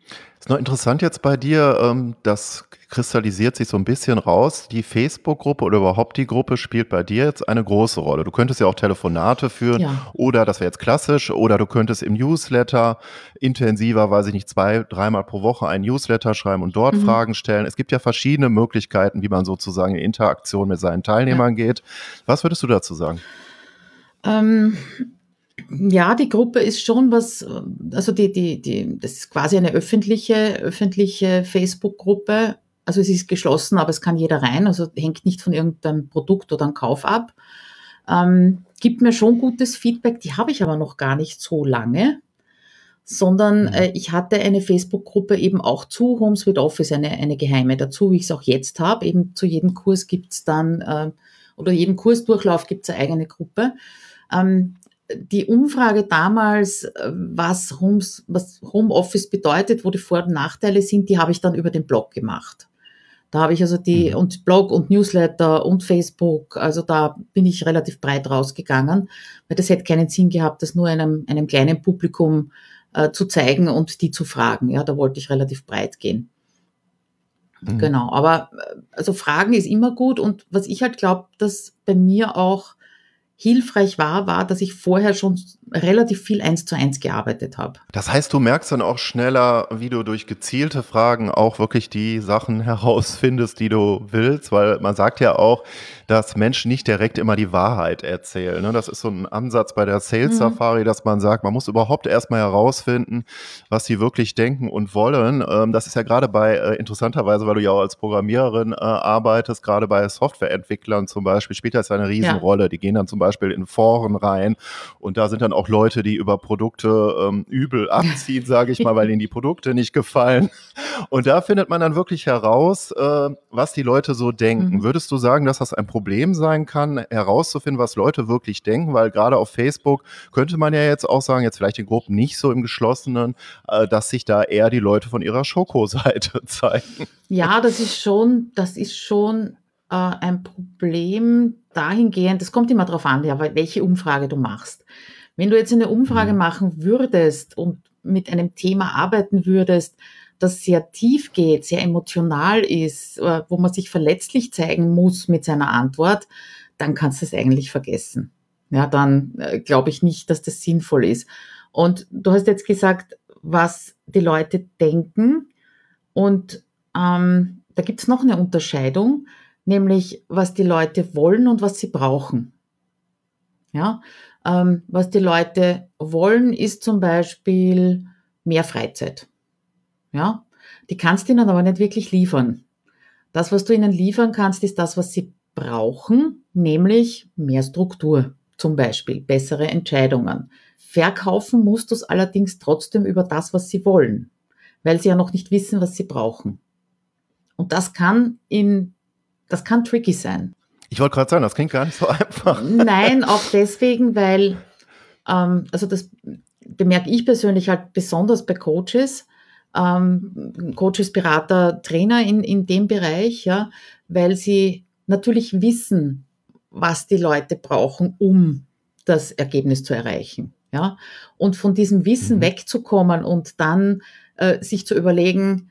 Noch interessant jetzt bei dir, ähm, das kristallisiert sich so ein bisschen raus. Die Facebook-Gruppe oder überhaupt die Gruppe spielt bei dir jetzt eine große Rolle. Du könntest ja auch Telefonate führen ja. oder, das wäre jetzt klassisch, oder du könntest im Newsletter intensiver, weiß ich nicht, zwei, dreimal pro Woche ein Newsletter schreiben und dort mhm. Fragen stellen. Es gibt ja verschiedene Möglichkeiten, wie man sozusagen in Interaktion mit seinen Teilnehmern ja. geht. Was würdest du dazu sagen? Ähm, ja, die Gruppe ist schon was, also die, die, die, das ist quasi eine öffentliche, öffentliche Facebook-Gruppe. Also es ist geschlossen, aber es kann jeder rein, also hängt nicht von irgendeinem Produkt oder einem Kauf ab. Ähm, gibt mir schon gutes Feedback, die habe ich aber noch gar nicht so lange, sondern mhm. äh, ich hatte eine Facebook-Gruppe eben auch zu Homes with Office, eine, eine geheime dazu, wie ich es auch jetzt habe. Eben zu jedem Kurs gibt's dann, äh, oder jedem Kursdurchlauf gibt's eine eigene Gruppe. Ähm, die Umfrage damals, äh, was, Homes, was Homeoffice bedeutet, wo die Vor- und Nachteile sind, die habe ich dann über den Blog gemacht. Da habe ich also die, mhm. und Blog und Newsletter und Facebook, also da bin ich relativ breit rausgegangen, weil das hätte keinen Sinn gehabt, das nur einem, einem kleinen Publikum äh, zu zeigen und die zu fragen. Ja, da wollte ich relativ breit gehen. Mhm. Genau, aber äh, also Fragen ist immer gut und was ich halt glaube, dass bei mir auch hilfreich war, war, dass ich vorher schon relativ viel eins zu eins gearbeitet habe. Das heißt, du merkst dann auch schneller, wie du durch gezielte Fragen auch wirklich die Sachen [LAUGHS] herausfindest, die du willst, weil man sagt ja auch, dass Menschen nicht direkt immer die Wahrheit erzählen. Ne? Das ist so ein Ansatz bei der Sales mhm. Safari, mhm. dass man sagt, man muss überhaupt erstmal herausfinden, was sie wirklich denken und wollen. Ähm, das ist ja gerade bei, äh, interessanterweise, weil du ja auch als Programmiererin äh, arbeitest, gerade bei Softwareentwicklern zum Beispiel, spielt das eine Riesenrolle. Ja. Die gehen dann zum Beispiel in Foren rein und da sind dann auch Leute, die über Produkte ähm, übel [LAUGHS] abziehen, sage ich mal, weil ihnen die Produkte nicht gefallen. Und da findet man dann wirklich heraus, äh, was die Leute so denken. Mhm. Würdest du sagen, dass das ein Problem sein kann, herauszufinden, was Leute wirklich denken? Weil gerade auf Facebook könnte man ja jetzt auch sagen, jetzt vielleicht in Gruppen nicht so im Geschlossenen, äh, dass sich da eher die Leute von ihrer Schokoseite [LAUGHS] zeigen. Ja, das ist schon, das ist schon äh, ein Problem dahingehend, es kommt immer darauf an, ja, welche Umfrage du machst. Wenn du jetzt eine Umfrage mhm. machen würdest und mit einem Thema arbeiten würdest, das sehr tief geht, sehr emotional ist, äh, wo man sich verletzlich zeigen muss mit seiner Antwort, dann kannst du es eigentlich vergessen. Ja, dann äh, glaube ich nicht, dass das sinnvoll ist. Und du hast jetzt gesagt, was die Leute denken. Und ähm, da gibt es noch eine Unterscheidung, nämlich was die Leute wollen und was sie brauchen. Ja, ähm, was die Leute wollen, ist zum Beispiel mehr Freizeit. Ja, die kannst du ihnen aber nicht wirklich liefern. Das, was du ihnen liefern kannst, ist das, was sie brauchen, nämlich mehr Struktur, zum Beispiel bessere Entscheidungen. Verkaufen musst du es allerdings trotzdem über das, was sie wollen, weil sie ja noch nicht wissen, was sie brauchen. Und das kann in, das kann tricky sein. Ich wollte gerade sagen, das klingt gar nicht so [LAUGHS] einfach. Nein, auch deswegen, weil, ähm, also das bemerke ich persönlich halt besonders bei Coaches, ähm, Coaches, Berater, Trainer in, in dem Bereich, ja, weil sie natürlich wissen, was die Leute brauchen, um das Ergebnis zu erreichen. Ja? Und von diesem Wissen mhm. wegzukommen und dann äh, sich zu überlegen,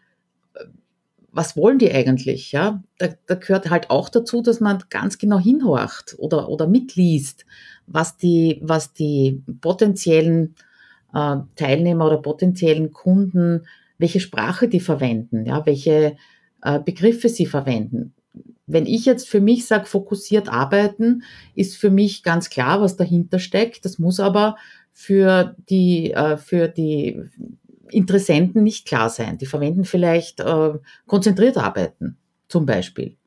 was wollen die eigentlich? Ja, da, da gehört halt auch dazu, dass man ganz genau hinhorcht oder, oder mitliest, was die, was die potenziellen äh, Teilnehmer oder potenziellen Kunden, welche Sprache die verwenden, ja, welche äh, Begriffe sie verwenden. Wenn ich jetzt für mich sage, fokussiert arbeiten, ist für mich ganz klar, was dahinter steckt. Das muss aber für die, äh, für die Interessenten nicht klar sein. Die verwenden vielleicht äh, konzentriert arbeiten, zum Beispiel.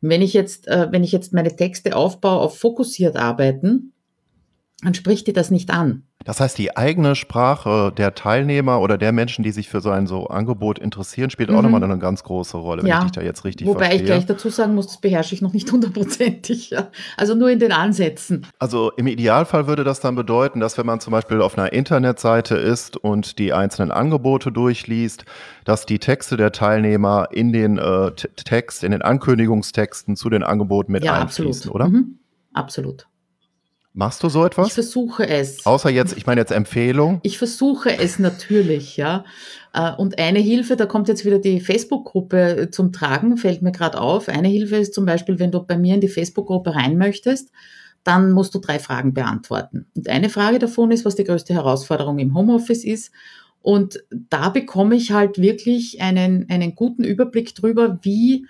wenn ich jetzt, äh, wenn ich jetzt meine Texte aufbaue auf fokussiert arbeiten, dann spricht dir das nicht an. Das heißt, die eigene Sprache der Teilnehmer oder der Menschen, die sich für so ein so Angebot interessieren, spielt auch Mhm. nochmal eine ganz große Rolle, wenn ich Ja, dich da jetzt richtig wobei ich verstehe. gleich dazu sagen muss, das beherrsche ich noch nicht hundertprozentig. Ja. Also nur in den Ansätzen. Also im Idealfall würde das dann bedeuten, dass wenn man zum Beispiel auf einer Internetseite ist und die einzelnen Angebote durchliest, dass die Texte der Teilnehmer in den äh, Text, in den Ankündigungstexten zu den Angeboten mit Ja, einfließen, absolut. oder? Mhm. Absolut. Machst du so Ich etwas? versuche es. Außer jetzt, ich meine jetzt Empfehlung. Ich versuche es natürlich, ja. Äh, Und eine Hilfe, da kommt jetzt wieder die Facebook-Gruppe äh, zum Tragen, fällt mir gerade auf. Eine Hilfe ist zum Beispiel, wenn du bei mir in die Facebook-Gruppe rein möchtest, dann musst du drei Fragen beantworten. Und eine Frage davon ist, was die größte Herausforderung im Homeoffice ist. Und da bekomme ich halt wirklich einen, einen guten Überblick drüber, wie,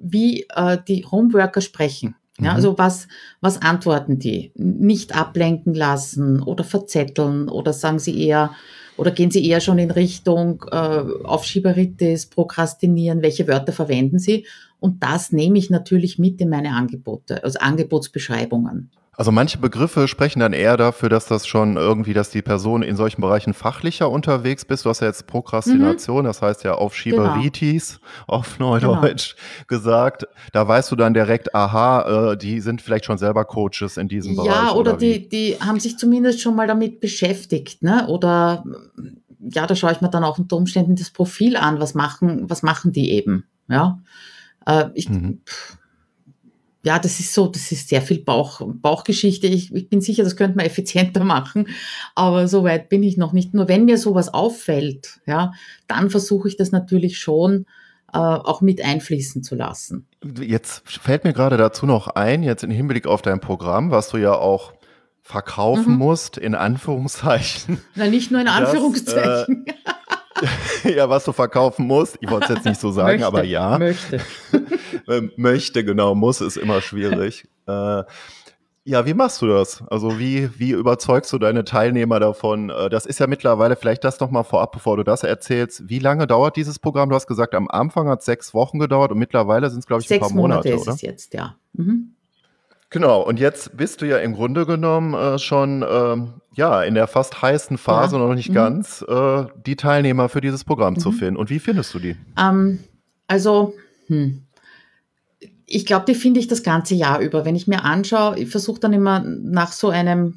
wie äh, die Homeworker sprechen. Ja, Mhm. also was, was antworten die? Nicht ablenken lassen oder verzetteln oder sagen sie eher, oder gehen sie eher schon in Richtung äh, Aufschieberitis, Prokrastinieren, welche Wörter verwenden sie? Und das nehme ich natürlich mit in meine Angebote, also Angebotsbeschreibungen. Also manche Begriffe sprechen dann eher dafür, dass das schon irgendwie, dass die Person in solchen Bereichen fachlicher unterwegs bist. Du hast ja jetzt Prokrastination, das heißt ja Aufschieberitis auf Neudeutsch gesagt. Da weißt du dann direkt, aha, äh, die sind vielleicht schon selber Coaches in diesem Bereich. Ja, oder, wie? die, die haben sich zumindest schon mal damit beschäftigt, ne? Oder ja, da schaue ich mir dann auch unter Umständen das Profil an, was machen, was machen die eben, ja. Äh, ich, Mhm. pff, ja, das ist so, das ist sehr viel Bauch, Bauchgeschichte. Ich, ich bin sicher, das könnte man [LAUGHS] effizienter machen, aber so weit bin ich noch nicht. Nur wenn mir sowas auffällt, ja, dann versuche ich das natürlich schon äh, auch mit einfließen zu lassen. Jetzt fällt mir gerade dazu noch ein, jetzt im Hinblick auf dein Programm, was du ja auch verkaufen Mhm. musst, in Anführungszeichen. Na, nicht nur in Das, äh, Anführungszeichen. [LAUGHS] [LAUGHS] ja, was du verkaufen musst. Ich wollte es jetzt nicht so sagen, Möchte, aber ja. Möchte. [LAUGHS] Ähm, möchte, genau, muss ist immer schwierig. [LAUGHS] äh, ja, wie machst du das? Also wie, wie überzeugst du deine Teilnehmer davon? Äh, das ist ja mittlerweile, vielleicht das noch mal vorab, bevor du das erzählst. Wie lange dauert dieses Programm? Du hast gesagt, am Anfang hat es sechs Wochen gedauert und mittlerweile sind es, glaube ich, ein Sechs paar Monate, Monate ist oder? es jetzt, ja. Mhm. Genau, und jetzt bist du ja im Grunde genommen äh, schon ähm, ja, in der fast heißen Phase, Ja. noch nicht Mhm. ganz, äh, die Teilnehmer für dieses Programm zu Mhm. finden. Und wie findest du die? Ähm, also, hm. ich glaube, die finde ich das ganze Jahr über. Wenn ich mir anschaue, ich versuche dann immer nach so einem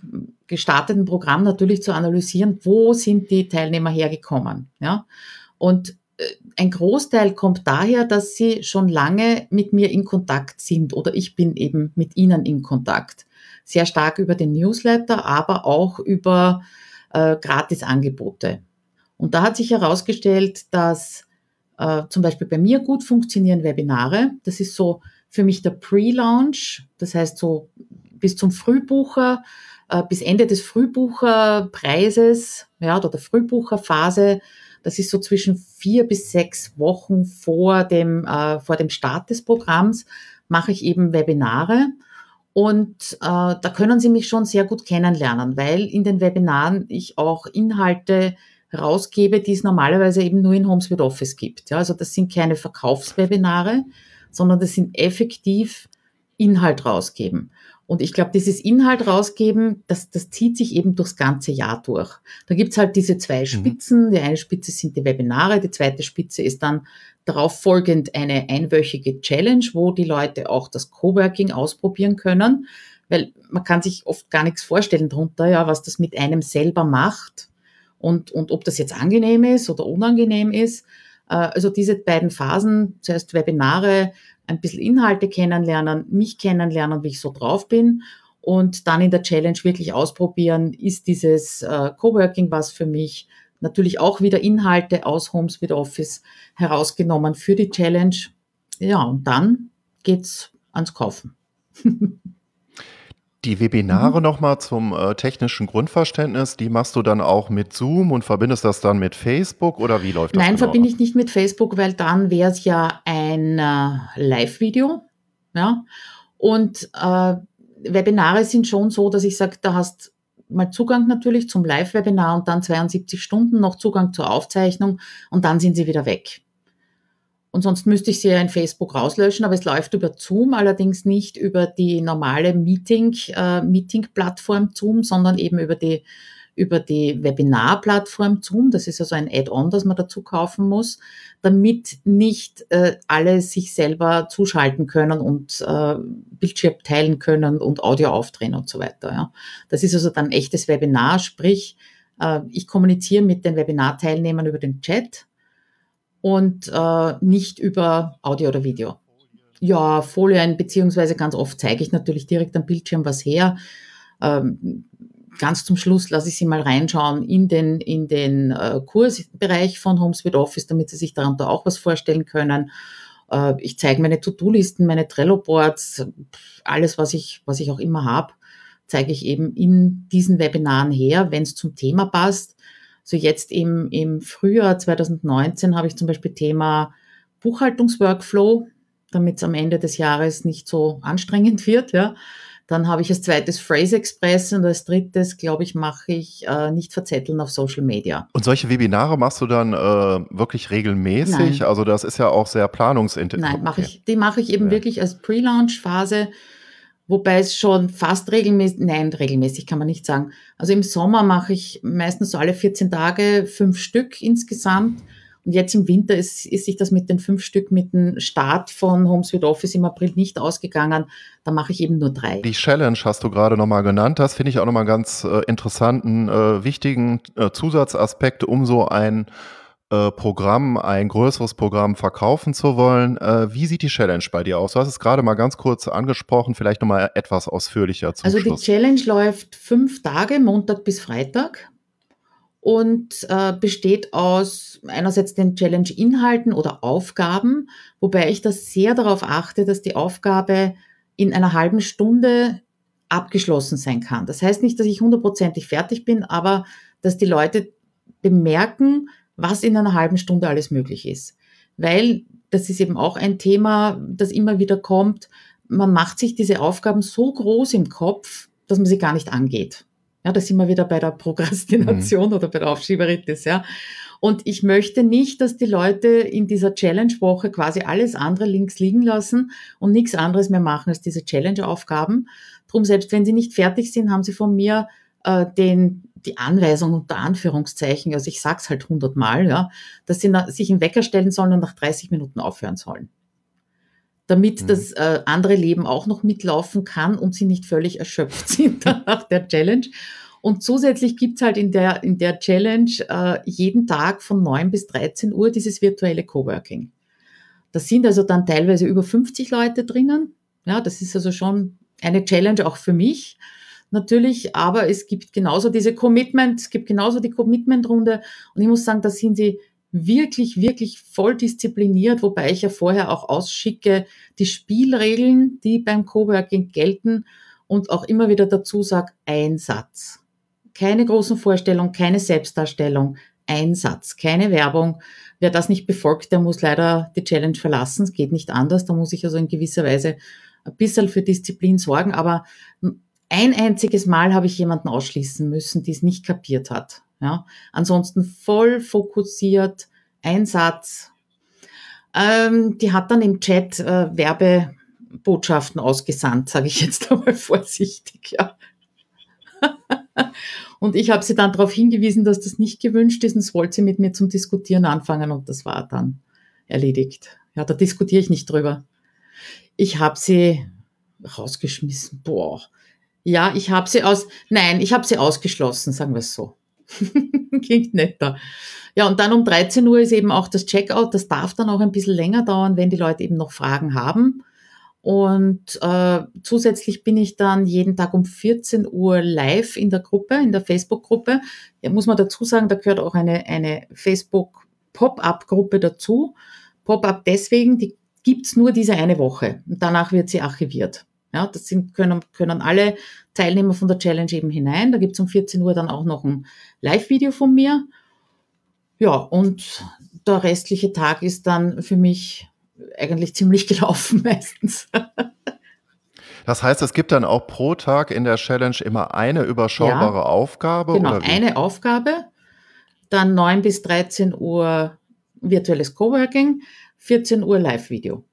gestarteten Programm natürlich zu analysieren, wo sind die Teilnehmer hergekommen. Ja? Und ein Großteil kommt daher, dass sie schon lange mit mir in Kontakt sind oder ich bin eben mit ihnen in Kontakt. Sehr stark über den Newsletter, aber auch über äh, Gratisangebote. Und da hat sich herausgestellt, dass äh, zum Beispiel bei mir gut funktionieren Webinare. Das ist so für mich der Pre-Launch, das heißt so bis zum Frühbucher, äh, bis Ende des Frühbucherpreises, ja, oder der Frühbucherphase. Das ist so zwischen vier bis sechs Wochen vor dem, äh, vor dem Start des Programms, mache ich eben Webinare. Und äh, da können Sie mich schon sehr gut kennenlernen, weil in den Webinaren ich auch Inhalte rausgebe, die es normalerweise eben nur in Homes with Office gibt. Ja, also das sind keine Verkaufswebinare, sondern das sind effektiv Inhalt rausgeben. Und ich glaube, dieses Inhalt rausgeben, das, das zieht sich eben durchs ganze Jahr durch. Da gibt's halt diese zwei Spitzen. Die eine Spitze sind die Webinare, die zweite Spitze ist dann darauf folgend eine einwöchige Challenge, wo die Leute auch das Coworking ausprobieren können, weil man kann sich oft gar nichts vorstellen drunter, ja, was das mit einem selber macht und, und ob das jetzt angenehm ist oder unangenehm ist. Äh, Also diese beiden Phasen, zuerst Webinare, ein bisschen Inhalte kennenlernen, mich kennenlernen, wie ich so drauf bin und dann in der Challenge wirklich ausprobieren, ist dieses äh, Coworking was für mich. Natürlich auch wieder Inhalte aus Homes with Office herausgenommen für die Challenge. Ja, und dann geht's ans Kaufen. [LAUGHS] Die Webinare Mhm. nochmal zum äh, technischen Grundverständnis, die machst du dann auch mit Zoom und verbindest das dann mit Facebook oder wie läuft das? Nein, genau verbinde ich nicht mit Facebook, weil dann wäre es ja ein äh, Live-Video. Ja? Und äh, Webinare sind schon so, dass ich sage, da hast mal Zugang natürlich zum Live-Webinar und dann 72 Stunden noch Zugang zur Aufzeichnung und dann sind sie wieder weg. Und sonst müsste ich sie ja in Facebook rauslöschen, aber es läuft über Zoom, allerdings nicht über die normale Meeting, äh, Meeting-Plattform Zoom, sondern eben über die, über die Webinar-Plattform Zoom. Das ist also ein Add-on, das man dazu kaufen muss, damit nicht äh, alle sich selber zuschalten können und äh, Bildschirm teilen können und Audio aufdrehen und so weiter. Ja. Das ist also dann echtes Webinar, sprich, äh, ich kommuniziere mit den Webinar-Teilnehmern über den Chat und äh, nicht über Audio oder Video. Ja, Folien, beziehungsweise ganz oft zeige ich natürlich direkt am Bildschirm was her. Ähm, ganz zum Schluss lasse ich Sie mal reinschauen in den, in den äh, Kursbereich von HomeSuite Office, damit Sie sich darunter auch was vorstellen können. Äh, ich zeige meine To-Do-Listen, meine Trello-Boards, alles, was ich, was ich auch immer habe, zeige ich eben in diesen Webinaren her, wenn es zum Thema passt. So jetzt im, im Frühjahr 2019 habe ich zum Beispiel Thema Buchhaltungsworkflow, damit es am Ende des Jahres nicht so anstrengend [LAUGHS] wird. Ja. Dann habe ich als zweites Phrase Express und als drittes, glaube ich, mache ich äh, nicht verzetteln auf Social Media. Und solche Webinare machst du dann äh, wirklich regelmäßig? Nein. Also das ist ja auch sehr planungsintensiv. Nein, mache ich, die mache ich eben ja. wirklich als Pre-Launch-Phase wobei es schon fast regelmäßig, nein, regelmäßig kann man nicht sagen. Also im Sommer mache ich meistens so alle 14 Tage fünf Stück insgesamt. Und jetzt im Winter ist, ist sich das mit den fünf Stück mit dem Start von HomeSuite Office im April nicht ausgegangen. Da mache ich eben nur drei. Die Challenge hast du gerade nochmal genannt. Das finde ich auch nochmal ganz äh, interessanten, äh, wichtigen äh, Zusatzaspekt, um so ein Programm, ein größeres Programm verkaufen zu wollen. Äh, wie sieht die Challenge bei dir aus? Du hast es gerade mal ganz kurz angesprochen, vielleicht nochmal etwas ausführlicher zum Also Schluss. die Challenge läuft fünf Tage, Montag bis Freitag und äh, besteht aus einerseits den Challenge-Inhalten oder Aufgaben, wobei ich das sehr darauf achte, dass die Aufgabe in einer halben Stunde abgeschlossen sein kann. Das heißt nicht, dass ich hundertprozentig fertig bin, aber dass die Leute bemerken, was in einer halben Stunde alles möglich ist. Weil, das ist eben auch ein Thema, das immer wieder kommt, man macht sich diese Aufgaben so groß im Kopf, dass man sie gar nicht angeht. Ja, da sind wir wieder bei der Prokrastination mhm. oder bei der Aufschieberitis, ja. Und ich möchte nicht, dass die Leute in dieser Challenge-Woche quasi alles andere links liegen lassen und nichts anderes mehr machen als diese Challenge-Aufgaben. Drum, selbst wenn sie nicht fertig sind, haben sie von mir äh, den die Anweisung unter Anführungszeichen, also ich sag's halt hundertmal, ja, dass sie sich einen Wecker stellen sollen und nach 30 Minuten aufhören sollen. Damit mhm. das äh, andere Leben auch noch mitlaufen kann und sie nicht völlig erschöpft [LAUGHS] sind nach der Challenge. Und zusätzlich gibt's halt in der, in der Challenge äh, jeden Tag von 9 bis 13 Uhr dieses virtuelle Coworking. Da sind also dann teilweise über 50 Leute drinnen. Ja, das ist also schon eine Challenge auch für mich natürlich, aber es gibt genauso diese Commitment, es gibt genauso die Commitment-Runde und ich muss sagen, da sind sie wirklich, wirklich voll diszipliniert, wobei ich ja vorher auch ausschicke, die Spielregeln, die beim Coworking gelten und auch immer wieder dazu sage, ein Satz. Keine großen Vorstellungen, keine Selbstdarstellung, ein Satz, keine Werbung. Wer das nicht befolgt, der muss leider die Challenge verlassen. Es geht nicht anders. Da muss ich also in gewisser Weise ein bisschen für Disziplin sorgen. Aber ein einziges Mal habe ich jemanden ausschließen müssen, die es nicht kapiert hat. Ja, ansonsten voll fokussiert, ein Satz. Ähm, die hat dann im Chat äh, Werbebotschaften ausgesandt, sage ich jetzt [LAUGHS] einmal vorsichtig. Ja. [LAUGHS] und ich habe sie dann darauf hingewiesen, dass das nicht gewünscht ist und das wollte sie mit mir zum Diskutieren anfangen und das war dann erledigt. Ja, da diskutiere ich nicht drüber. Ich habe sie rausgeschmissen. Boah, ja, ich habe sie aus, nein, ich habe sie ausgeschlossen, sagen wir es so. [LAUGHS] Klingt netter. Ja, und dann um 13 Uhr ist eben auch das Checkout. Das darf dann auch ein bisschen länger dauern, wenn die Leute eben noch Fragen haben. Und äh, zusätzlich bin ich dann jeden Tag um 14 Uhr live in der Gruppe, in der Facebook-Gruppe. Ja, muss man dazu sagen, da gehört auch eine, eine Facebook-Pop-up-Gruppe dazu. Pop-up deswegen, die gibt's nur diese eine Woche. Und danach wird sie archiviert. Ja, das sind, können, können alle Teilnehmer von der Challenge eben hinein. Da gibt's um 14 Uhr dann auch noch ein Live-Video von mir. Ja, und der restliche Tag ist dann für mich eigentlich ziemlich [LAUGHS] gelaufen meistens. Das heißt, es gibt dann auch pro Tag in der Challenge immer eine überschaubare ja, Aufgabe? Genau, eine Aufgabe. Dann 9 bis 13 Uhr virtuelles Coworking. 14 Uhr Live-Video.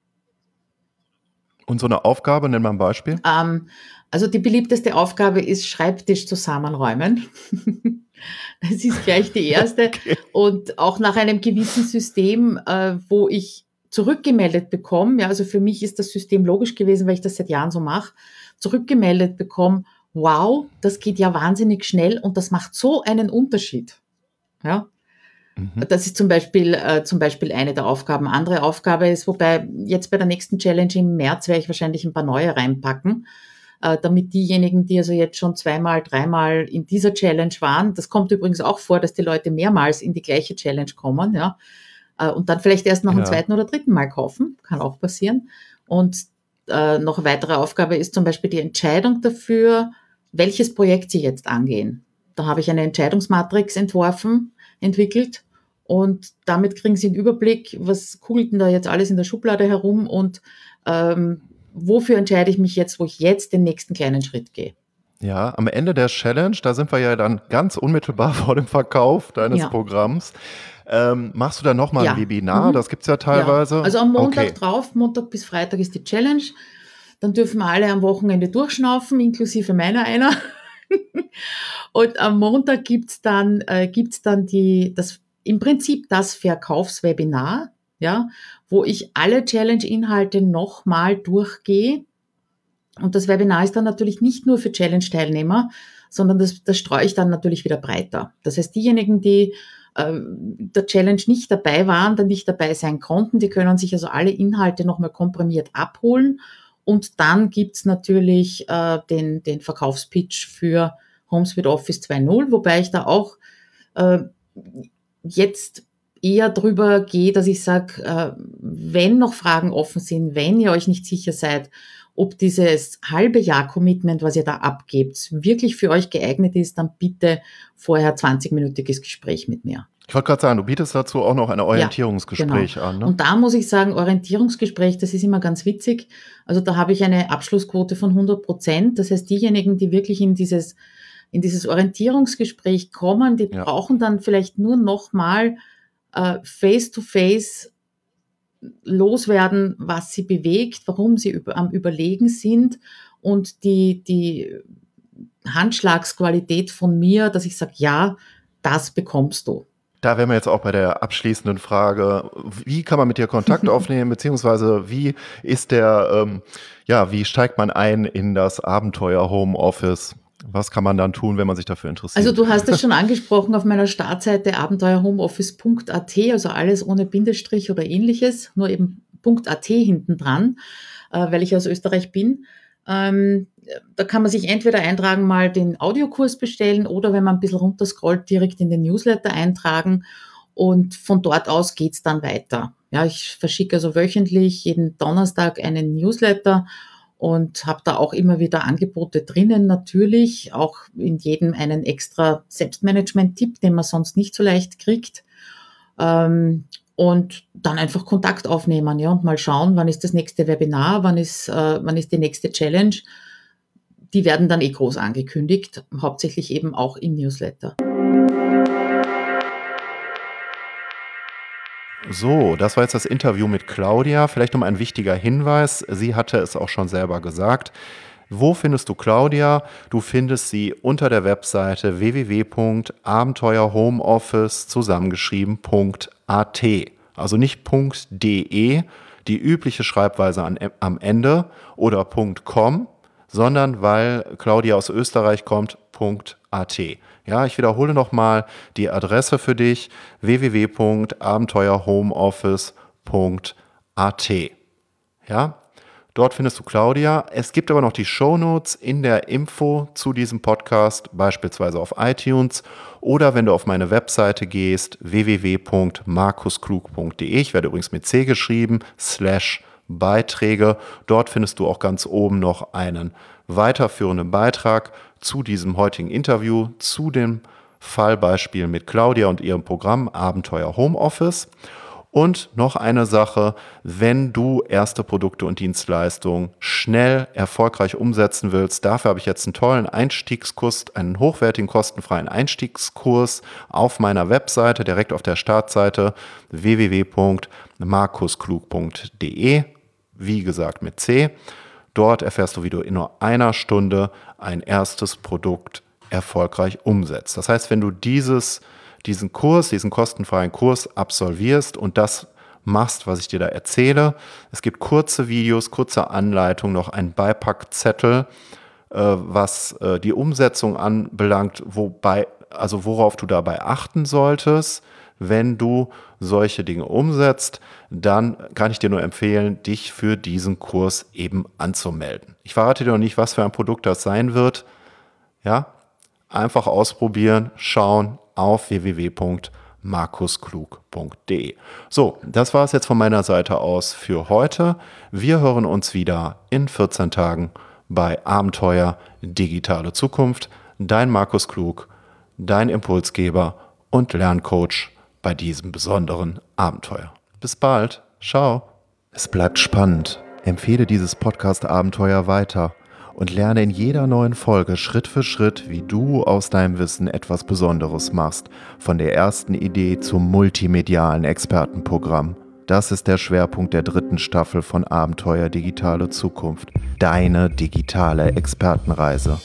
Und so eine Aufgabe, nenn mal ein Beispiel. Ähm, also die beliebteste Aufgabe ist Schreibtisch zusammenräumen. [LAUGHS] das ist gleich die erste. [LAUGHS] Okay. Und auch nach einem gewissen System, äh, wo ich zurückgemeldet bekomme, ja, also für mich ist das System logisch gewesen, weil ich das seit Jahren so mache, zurückgemeldet bekomme, wow, das geht ja wahnsinnig schnell und das macht so einen Unterschied. Ja. Mhm. Das ist zum Beispiel, äh, zum Beispiel eine der Aufgaben. Andere Aufgabe ist, wobei jetzt bei der nächsten Challenge im März werde ich wahrscheinlich ein paar neue reinpacken, äh, damit diejenigen, die also jetzt schon zweimal, dreimal in dieser Challenge waren, das kommt übrigens auch vor, dass die Leute mehrmals in die gleiche Challenge kommen, ja, äh, und dann vielleicht erst noch ja. einen zweiten oder dritten Mal kaufen, kann auch passieren. Und äh, noch eine weitere Aufgabe ist zum Beispiel die Entscheidung dafür, welches Projekt Sie jetzt angehen. Da habe ich eine Entscheidungsmatrix entworfen, entwickelt und damit kriegen Sie einen Überblick, was kugelt denn da jetzt alles in der Schublade herum und ähm, wofür entscheide ich mich jetzt, wo ich jetzt den nächsten kleinen Schritt gehe. Ja, am Ende der Challenge, da sind wir ja dann ganz unmittelbar [LAUGHS] vor dem Verkauf deines ja. Programms. Ähm, machst du da nochmal ja. ein Webinar? Mhm. Das gibt es ja teilweise. Ja. Also am Montag okay. drauf, Montag bis Freitag ist die Challenge. Dann dürfen alle am Wochenende durchschnaufen, inklusive meiner einer. [LAUGHS] und am Montag gibt's dann, äh, gibt's dann die, das, im Prinzip das Verkaufswebinar, ja, wo ich alle Challenge-Inhalte nochmal durchgehe. Und das Webinar ist dann natürlich nicht nur für Challenge-Teilnehmer, sondern das, das streue ich dann natürlich wieder breiter. Das heißt, diejenigen, die äh, der Challenge nicht dabei waren, dann nicht dabei sein konnten, die können sich also alle Inhalte nochmal komprimiert abholen und dann gibt's natürlich äh, den, den Verkaufspitch für Homes with Office 2.0, wobei ich da auch äh, jetzt eher drüber gehe, dass ich sage, äh, wenn noch Fragen offen sind, wenn ihr euch nicht sicher seid, ob dieses halbe Jahr Commitment, was ihr da abgebt, wirklich für euch geeignet ist, dann bitte vorher 20-minütiges Gespräch mit mir. Ich wollte gerade sagen, du bietest dazu auch noch ein Orientierungsgespräch ja, genau. an. Ne? Und da muss ich sagen, Orientierungsgespräch, das ist immer ganz witzig. Also da habe ich eine Abschlussquote von 100 Prozent. Das heißt, diejenigen, die wirklich in dieses, in dieses Orientierungsgespräch kommen, die ja. brauchen dann vielleicht nur nochmal äh, face-to-face loswerden, was sie bewegt, warum sie über, am Überlegen sind und die, die Handschlagsqualität von mir, dass ich sage, ja, das bekommst du. Da wären wir jetzt auch bei der abschließenden Frage, wie kann man mit dir Kontakt [LAUGHS] aufnehmen, beziehungsweise wie ist der, ähm, ja, wie steigt man ein in das Abenteuer Homeoffice? Was kann man dann tun, wenn man sich dafür interessiert? Also du hast es schon angesprochen auf meiner Startseite abenteuerhomeoffice.at, also alles ohne Bindestrich oder ähnliches, nur eben .at hinten dran, äh, weil ich aus Österreich bin. Ähm, da kann man sich entweder eintragen, mal den Audiokurs bestellen oder wenn man ein bisschen runterscrollt, direkt in den Newsletter eintragen und von dort aus geht's dann weiter. Ja, ich verschicke also wöchentlich jeden Donnerstag einen Newsletter und habe da auch immer wieder Angebote drinnen, natürlich auch in jedem einen extra Selbstmanagement-Tipp, den man sonst nicht so leicht kriegt. Ähm, und dann einfach Kontakt aufnehmen, ja, und mal schauen, wann ist das nächste Webinar, wann ist, äh, wann ist die nächste Challenge. Die werden dann eh groß angekündigt, hauptsächlich eben auch im Newsletter. So, das war jetzt das Interview mit Claudia. Vielleicht noch ein wichtiger Hinweis. Sie hatte es auch schon selber gesagt. Wo findest du Claudia? Du findest sie unter der Webseite www.abenteuerhomeoffice zusammengeschrieben.at. Also nicht .de, die übliche Schreibweise an, am Ende oder .com, sondern weil Claudia aus Österreich kommt, .at. Ja, ich wiederhole nochmal die Adresse für dich www.abenteuerhomeoffice.at. Ja, Dort findest du Claudia. Es gibt aber noch die Shownotes in der Info zu diesem Podcast, beispielsweise auf iTunes oder wenn du auf meine Webseite gehst, www.markusklug.de. Ich werde übrigens mit C geschrieben, slash Beiträge. Dort findest du auch ganz oben noch einen weiterführenden Beitrag zu diesem heutigen Interview, zu dem Fallbeispiel mit Claudia und ihrem Programm Abenteuer Homeoffice. Und noch eine Sache, wenn du erste Produkte und Dienstleistungen schnell, erfolgreich umsetzen willst, dafür habe ich jetzt einen tollen Einstiegskurs, einen hochwertigen, kostenfreien Einstiegskurs auf meiner Webseite, direkt auf der Startseite www.markusklug.de, wie gesagt mit C. Dort erfährst du, wie du in nur einer Stunde ein erstes Produkt erfolgreich umsetzt. Das heißt, wenn du dieses diesen Kurs, diesen kostenfreien Kurs absolvierst und das machst, was ich dir da erzähle. Es gibt kurze Videos, kurze Anleitungen, noch ein Beipackzettel, äh, was äh, die Umsetzung anbelangt, wobei, also worauf du dabei achten solltest. Wenn du solche Dinge umsetzt, dann kann ich dir nur empfehlen, dich für diesen Kurs eben anzumelden. Ich verrate dir noch nicht, was für ein Produkt das sein wird. Ja, einfach ausprobieren, schauen, auf www.markusklug.de. So, das war es jetzt von meiner Seite aus für heute. Wir hören uns wieder in 14 Tagen bei Abenteuer Digitale Zukunft. Dein Markus Klug, dein Impulsgeber und Lerncoach bei diesem besonderen Abenteuer. Bis bald. Ciao. Es bleibt spannend. Empfehle dieses Podcast-Abenteuer weiter und lerne in jeder neuen Folge Schritt für Schritt, wie du aus deinem Wissen etwas Besonderes machst, von der ersten Idee zum multimedialen Expertenprogramm. Das ist der Schwerpunkt der dritten Staffel von Abenteuer Digitale Zukunft, deine digitale Expertenreise.